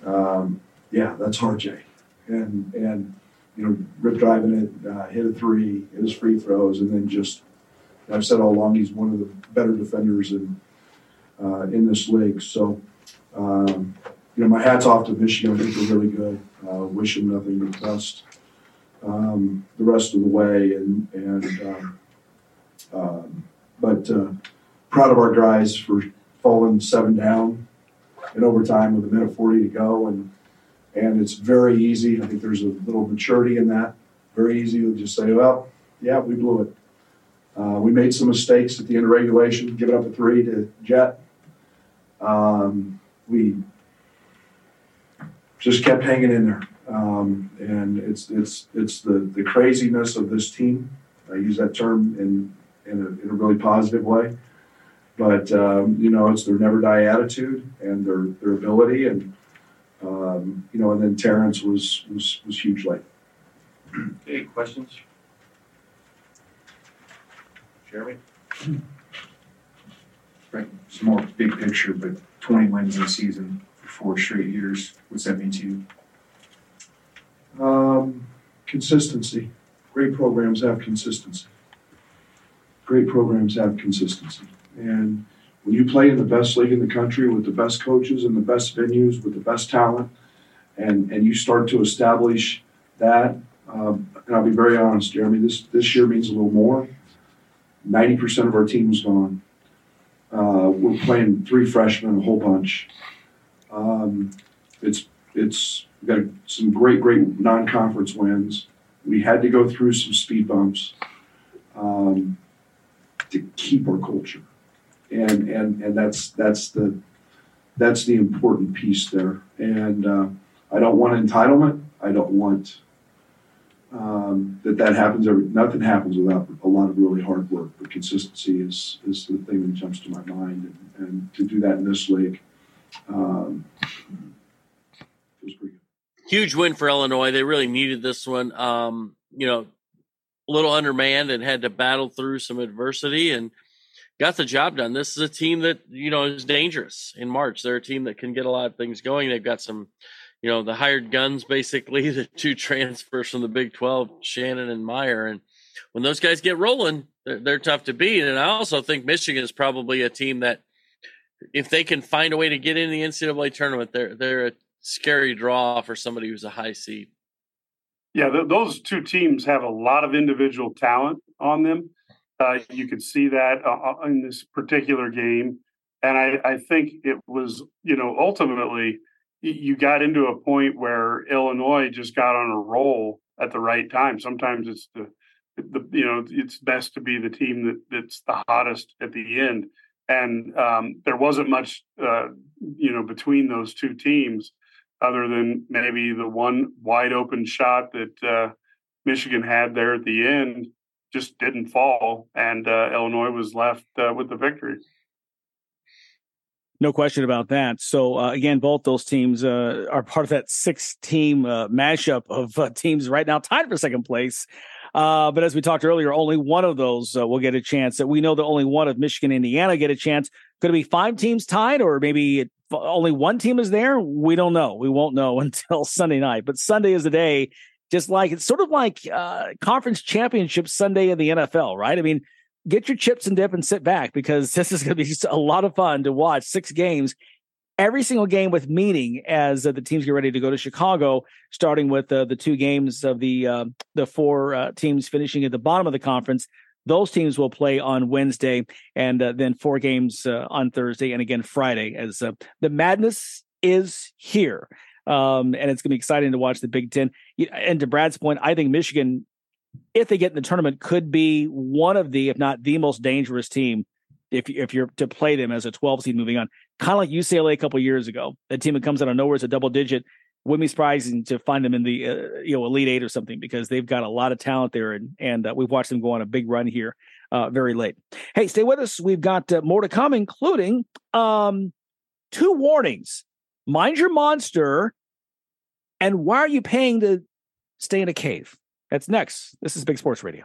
Um, yeah, that's RJ, and and you know, rip driving it, uh, hit a three, hit his free throws, and then just I've said all along he's one of the better defenders in uh, in this league. So, um, you know, my hats off to Michigan. I think they're really good. Uh, wish them nothing but the best um, the rest of the way, and and um, um, but uh, proud of our guys for falling seven down in overtime with a minute forty to go, and and it's very easy. I think there's a little maturity in that. Very easy to just say, well, yeah, we blew it. Uh, we made some mistakes at the end of regulation, giving up a three to Jett. Um, we just kept hanging in there, um, and it's it's it's the the craziness of this team. I use that term in in a, in a really positive way, but um, you know it's their never die attitude and their their ability, and um, you know, and then Terrence was was was huge late. Okay, questions? Jeremy? Right, some more big picture, but twenty wins this season for four straight years, what's that mean to you? Um, consistency. Great programs have consistency. Great programs have consistency. And when you play in the best league in the country with the best coaches and the best venues with the best talent, and, and you start to establish that, um, and I'll be very honest, Jeremy, this, this year means a little more. 90% of our team is gone. Uh, we're playing three freshmen, a whole bunch. Um, it's it's got some great, great non-conference wins. We had to go through some speed bumps um, to keep our culture, and and and that's that's the that's the important piece there. And uh, I don't want entitlement. I don't want um, that that happens every nothing happens without a lot of really hard work. But consistency is is the thing that jumps to my mind. And, and to do that in this league um, feels pretty good. Huge win for illinois. They really needed this one. Um, you know a little undermanned and had to battle through some adversity. And got the job done this is a team that you know is dangerous in march they're a team that can get a lot of things going they've got some you know, the hired guns, basically, the two transfers from the Big 12, Shannon and Mayer. And when those guys get rolling, they're, they're tough to beat. And I also think Michigan is probably a team that, if they can find a way to get in the NCAA tournament, they're they're a scary draw for somebody who's a high seed. Yeah, th- those two teams have a lot of individual talent on them. Uh, you could see that uh, in this particular game, and I, I think it was, you know, ultimately you got into a point where Illinois just got on a roll at the right time. Sometimes it's the, the you know it's best to be the team that that's the hottest at the end, and um, there wasn't much uh, you know between those two teams, other than maybe the one wide open shot that uh, Michigan had there at the end just didn't fall, and uh, Illinois was left uh, with the victory. No question about that. So uh, again, both those teams uh, are part of that six-team uh, mashup of uh, teams right now tied for second place. Uh, but as we talked earlier, only one of those uh, will get a chance. That we know that only one of Michigan, Indiana get a chance. Could it be five teams tied, or maybe it, only one team is there? We don't know. We won't know until Sunday night. But Sunday is the day. Just like it's sort of like conference championship Sunday in the NFL, right? I mean, get your chips and dip and sit back because this is going to be just a lot of fun to watch six games every single game with meaning as uh, the teams get ready to go to Chicago, starting with uh, the two games of the uh, the four uh, teams finishing at the bottom of the conference. Those teams will play on Wednesday, and uh, then four games uh, on Thursday, and again Friday. As the madness is here, um, and it's going to be exciting to watch the Big Ten. And to Brad's point, I think Michigan if they get in the tournament, could be one of the, if not the most dangerous team if if you're to play them as a 12 seed moving on. Kind of like UCLA a couple years ago, that team that comes out of nowhere is a double digit. Wouldn't be surprising to find them in the uh, you know elite eight or something because they've got a lot of talent there, and and uh, we've watched them go on a big run here uh, very late. Hey, stay with us. We've got uh, more to come, including um, two warnings: mind your monster, and why are you paying to stay in a cave? That's next. This is Big Sports Radio.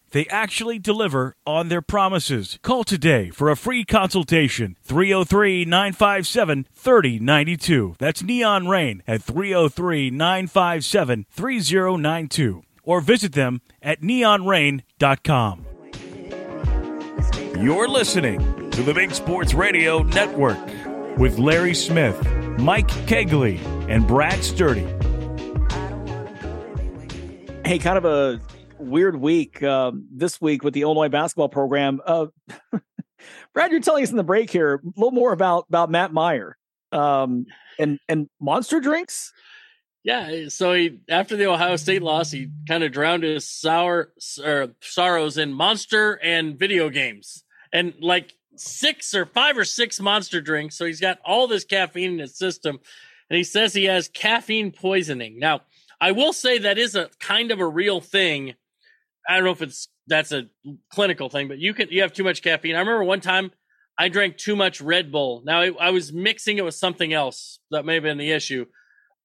They actually deliver on their promises. Call today for a free consultation. 303 957 3092. That's Neon Rain at 303 957 3092. Or visit them at neonrain.com. You're listening to the Big Sports Radio Network with Larry Smith, Mike Cagley, and Brad Sturdy. Hey, kind of a weird week uh, this week with the Illinois basketball program. Uh, Brad, you're telling us in the break here a little more about about Matt Mayer um, and and monster drinks. Yeah, so he after the Ohio State loss, he kind of drowned his sour or sorrows in monster and video games, and like six or five or six monster drinks. So he's got all this caffeine in his system, and he says he has caffeine poisoning. Now, I will say that is a kind of a real thing I don't know if it's that's a clinical thing, but you can you have too much caffeine. I remember one time I drank too much Red Bull. Now I, I was mixing it with something else that may have been the issue,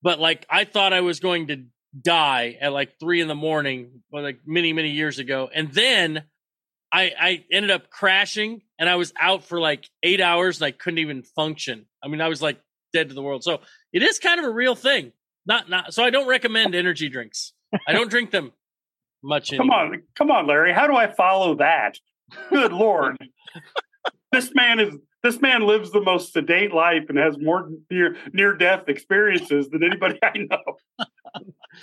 but like I thought I was going to die at like three in the morning, like many many years ago, and then I I ended up crashing and I was out for like eight hours and I couldn't even function. I mean I was like dead to the world. So it is kind of a real thing. Not not so I don't recommend energy drinks. I don't drink them much. Come on, come on, Larry. How do I follow that? Good lord, this man is this man lives the most sedate life and has more near near death experiences than anybody I know.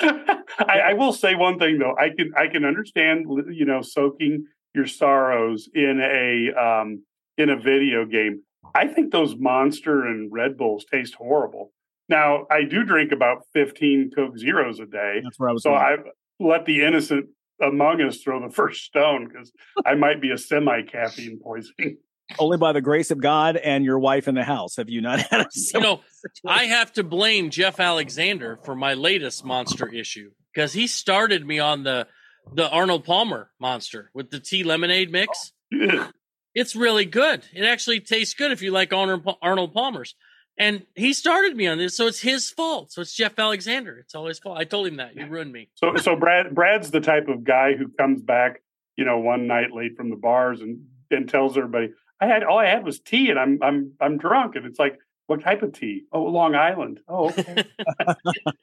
I, I, will say one thing though. I can I can understand you know soaking your sorrows in a um, in a video game. I think those Monster and Red Bulls taste horrible. Now I do drink about fifteen Coke Zeros a day. That's where I was. So I let the innocent among us throw the first stone because I might be a semi caffeine poisoning. Only by the grace of God and your wife in the house have you not had a You know, I have to blame Jeff Alexander for my latest monster issue because he started me on the the Arnold Palmer monster with the tea lemonade mix. Oh, it's really good. It actually tastes good if you like Arnold Palmer's. And he started me on this, so it's his fault. So it's Jeff Alexander. It's all his fault. I told him that. You ruined me. So so Brad Brad's the type of guy who comes back, you know, one night late from the bars and and tells everybody, I had all I had was tea and I'm I'm I'm drunk. And it's like, what type of tea? Oh, Long Island. Oh, okay.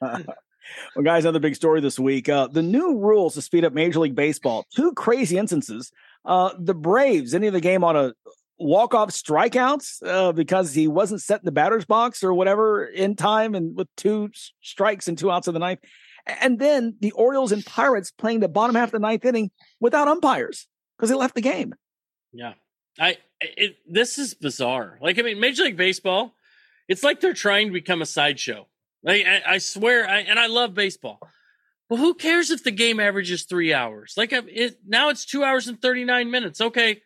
well, guys, another big story this week. Uh, the new rules to speed up Major League Baseball. Two crazy instances. Uh, the Braves ending the game on a walk off strikeouts uh, because he wasn't set in the batter's box or whatever in time and with two strikes and two outs in the ninth. And then the Orioles and Pirates playing the bottom half of the ninth inning without umpires because they left the game. Yeah. I it, this is bizarre. Like I mean, Major League Baseball, it's like they're trying to become a sideshow. Like I, I swear, I, and I love baseball. Well, who cares if the game averages three hours? Like it, now, it's two hours and thirty nine minutes. Okay,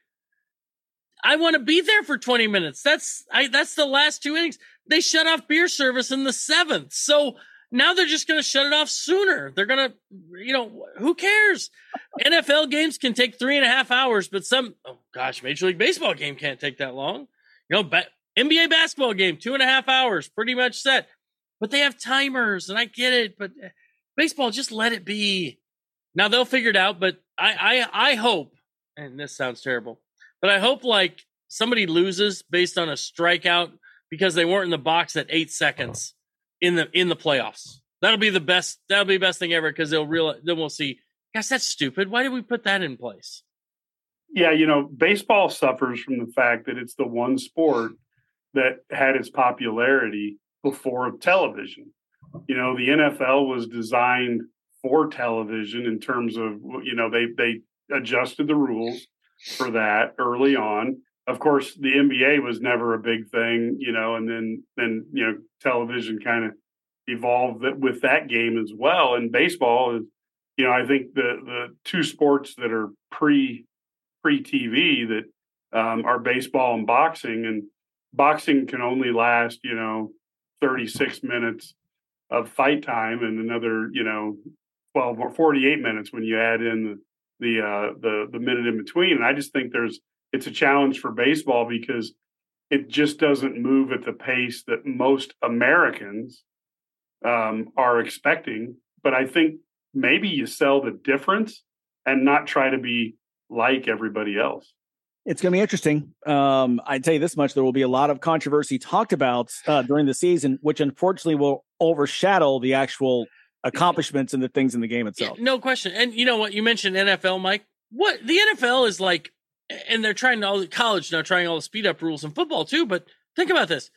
I want to be there for 20 minutes. That's I that's the last two innings. They shut off beer service in the seventh. So now they're just going to shut it off sooner. They're going to, you know, who cares? NFL games can take three and a half hours, but some, oh gosh, Major League Baseball game can't take that long. You know, ba- NBA basketball game, two and a half hours, pretty much set. But they have timers, and I get it. But eh, baseball, just let it be. Now they'll figure it out. But I, I, I hope, and this sounds terrible. But I hope like somebody loses based on a strikeout because they weren't in the box at eight uh-huh. seconds in the in the playoffs. That'll be the best. That'll be the best thing ever because they'll real. Then we'll see. Guys, that's stupid. Why did we put that in place? Yeah, you know, baseball suffers from the fact that it's the one sport that had its popularity before television. You know, the NFL was designed for television in terms of you know they they adjusted the rules for that early on. Of course, the NBA was never a big thing, you know, and then then you know television kind of evolved with that game as well. And baseball is, you know, I think the the two sports that are pre pre TV that um, are baseball and boxing, and boxing can only last, you know, 36 minutes of fight time and another, you know, 12 or 48 minutes when you add in the uh, the the minute in between. And I just think there's it's a challenge for baseball because it just doesn't move at the pace that most Americans um, are expecting. But I think maybe you sell the difference and not try to be like everybody else. It's going to be interesting. Um, I tell you this much: there will be a lot of controversy talked about uh, during the season, which unfortunately will overshadow the actual accomplishments and the things in the game itself. Yeah, no question. And you know what? You mentioned NFL, Mike. What the NFL is like, and they're trying all the college now, trying all the speed up rules in football too. But think about this: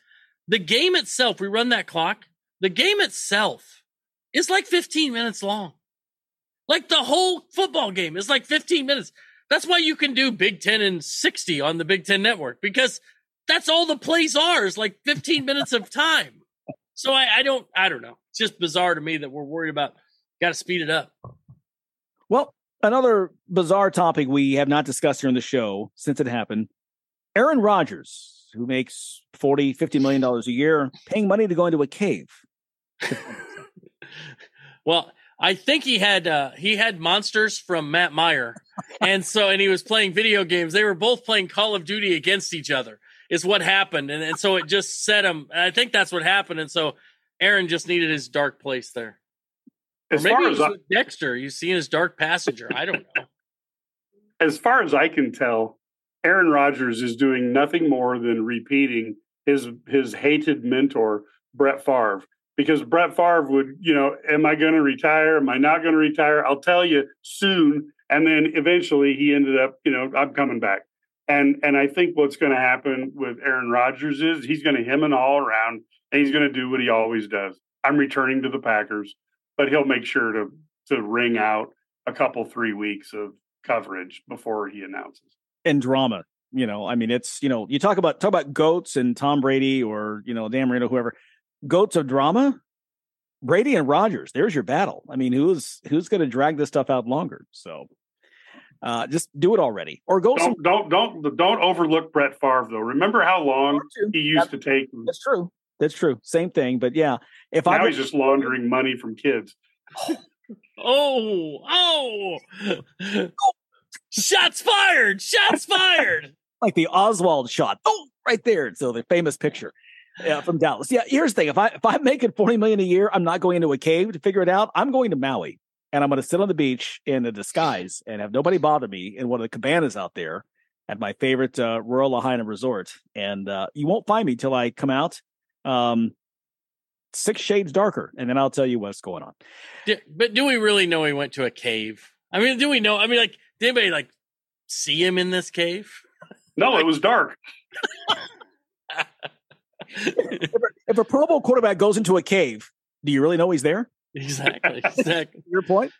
the game itself. We run that clock. The game itself is like 15 minutes long. Like the whole football game is like 15 minutes. That's why you can do Big Ten and 60 on the Big Ten network because that's all the plays are is like 15 minutes of time. So I, I don't I don't know. It's just bizarre to me that we're worried about got to speed it up. Well, another bizarre topic we have not discussed here on the show since it happened. Aaron Rodgers, who makes 40, 50 million dollars a year, paying money to go into a cave. well, I think he had uh, he had monsters from Matt Mayer, and so and he was playing video games. They were both playing Call of Duty against each other. Is what happened, and, and so it just set him. I think that's what happened, and so Aaron just needed his dark place there. As or maybe it was I, Dexter. You see his dark passenger. I don't know. As far as I can tell, Aaron Rodgers is doing nothing more than repeating his his hated mentor Brett Favre because Brett Favre would, you know, am I going to retire? Am I not going to retire? I'll tell you soon. And then eventually he ended up, you know, I'm coming back. And and I think what's going to happen with Aaron Rodgers is he's going to him and all around, and he's going to do what he always does. I'm returning to the Packers, but he'll make sure to to ring out a couple three weeks of coverage before he announces. And drama, you know, I mean, it's you know, you talk about talk about goats and Tom Brady or you know Dan Marino, whoever goats of drama, Brady and Rodgers. There's your battle. I mean, who's who's going to drag this stuff out longer? So, uh, just do it already, or go. Don't some- don't don't don't overlook Brett Favre though. Remember how long he used That's, to take. That's true. That's true. Same thing, but yeah. If now I he's just laundering money from kids. oh oh. Shots fired! Shots fired! like the Oswald shot. Oh, right there. So the famous picture yeah, from Dallas. Yeah, here's the thing: if I if I'm making forty million a year, I'm not going into a cave to figure it out. I'm going to Maui, and I'm going to sit on the beach in a disguise and have nobody bother me in one of the cabanas out there at my favorite uh, Royal Lahaina resort. And uh, you won't find me till I come out um, six shades darker, and then I'll tell you what's going on. but do we really know he went to a cave? I mean, do we know? I mean, like, did anybody like see him in this cave? No, it was dark. if, a, if a Pro Bowl quarterback goes into a cave, do you really know he's there? Exactly. Exactly. your point.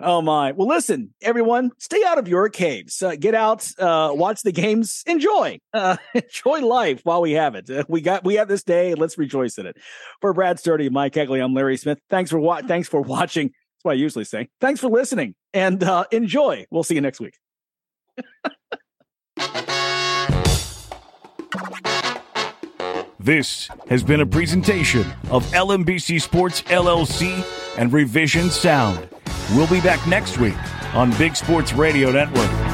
Oh my. Well, listen, everyone, stay out of your caves. Uh, get out, uh, watch the games, enjoy, uh, enjoy life while we have it. Uh, we got, we have this day. Let's rejoice in it. For Brad Sturdy, Mike Cagley, I'm Larry Smith. Thanks for wa- Thanks for watching. That's what I usually say. Thanks for listening and uh, enjoy. We'll see you next week. This has been a presentation of LMBC Sports LLC and Revision Sound. We'll be back next week on Big Sports Radio Network.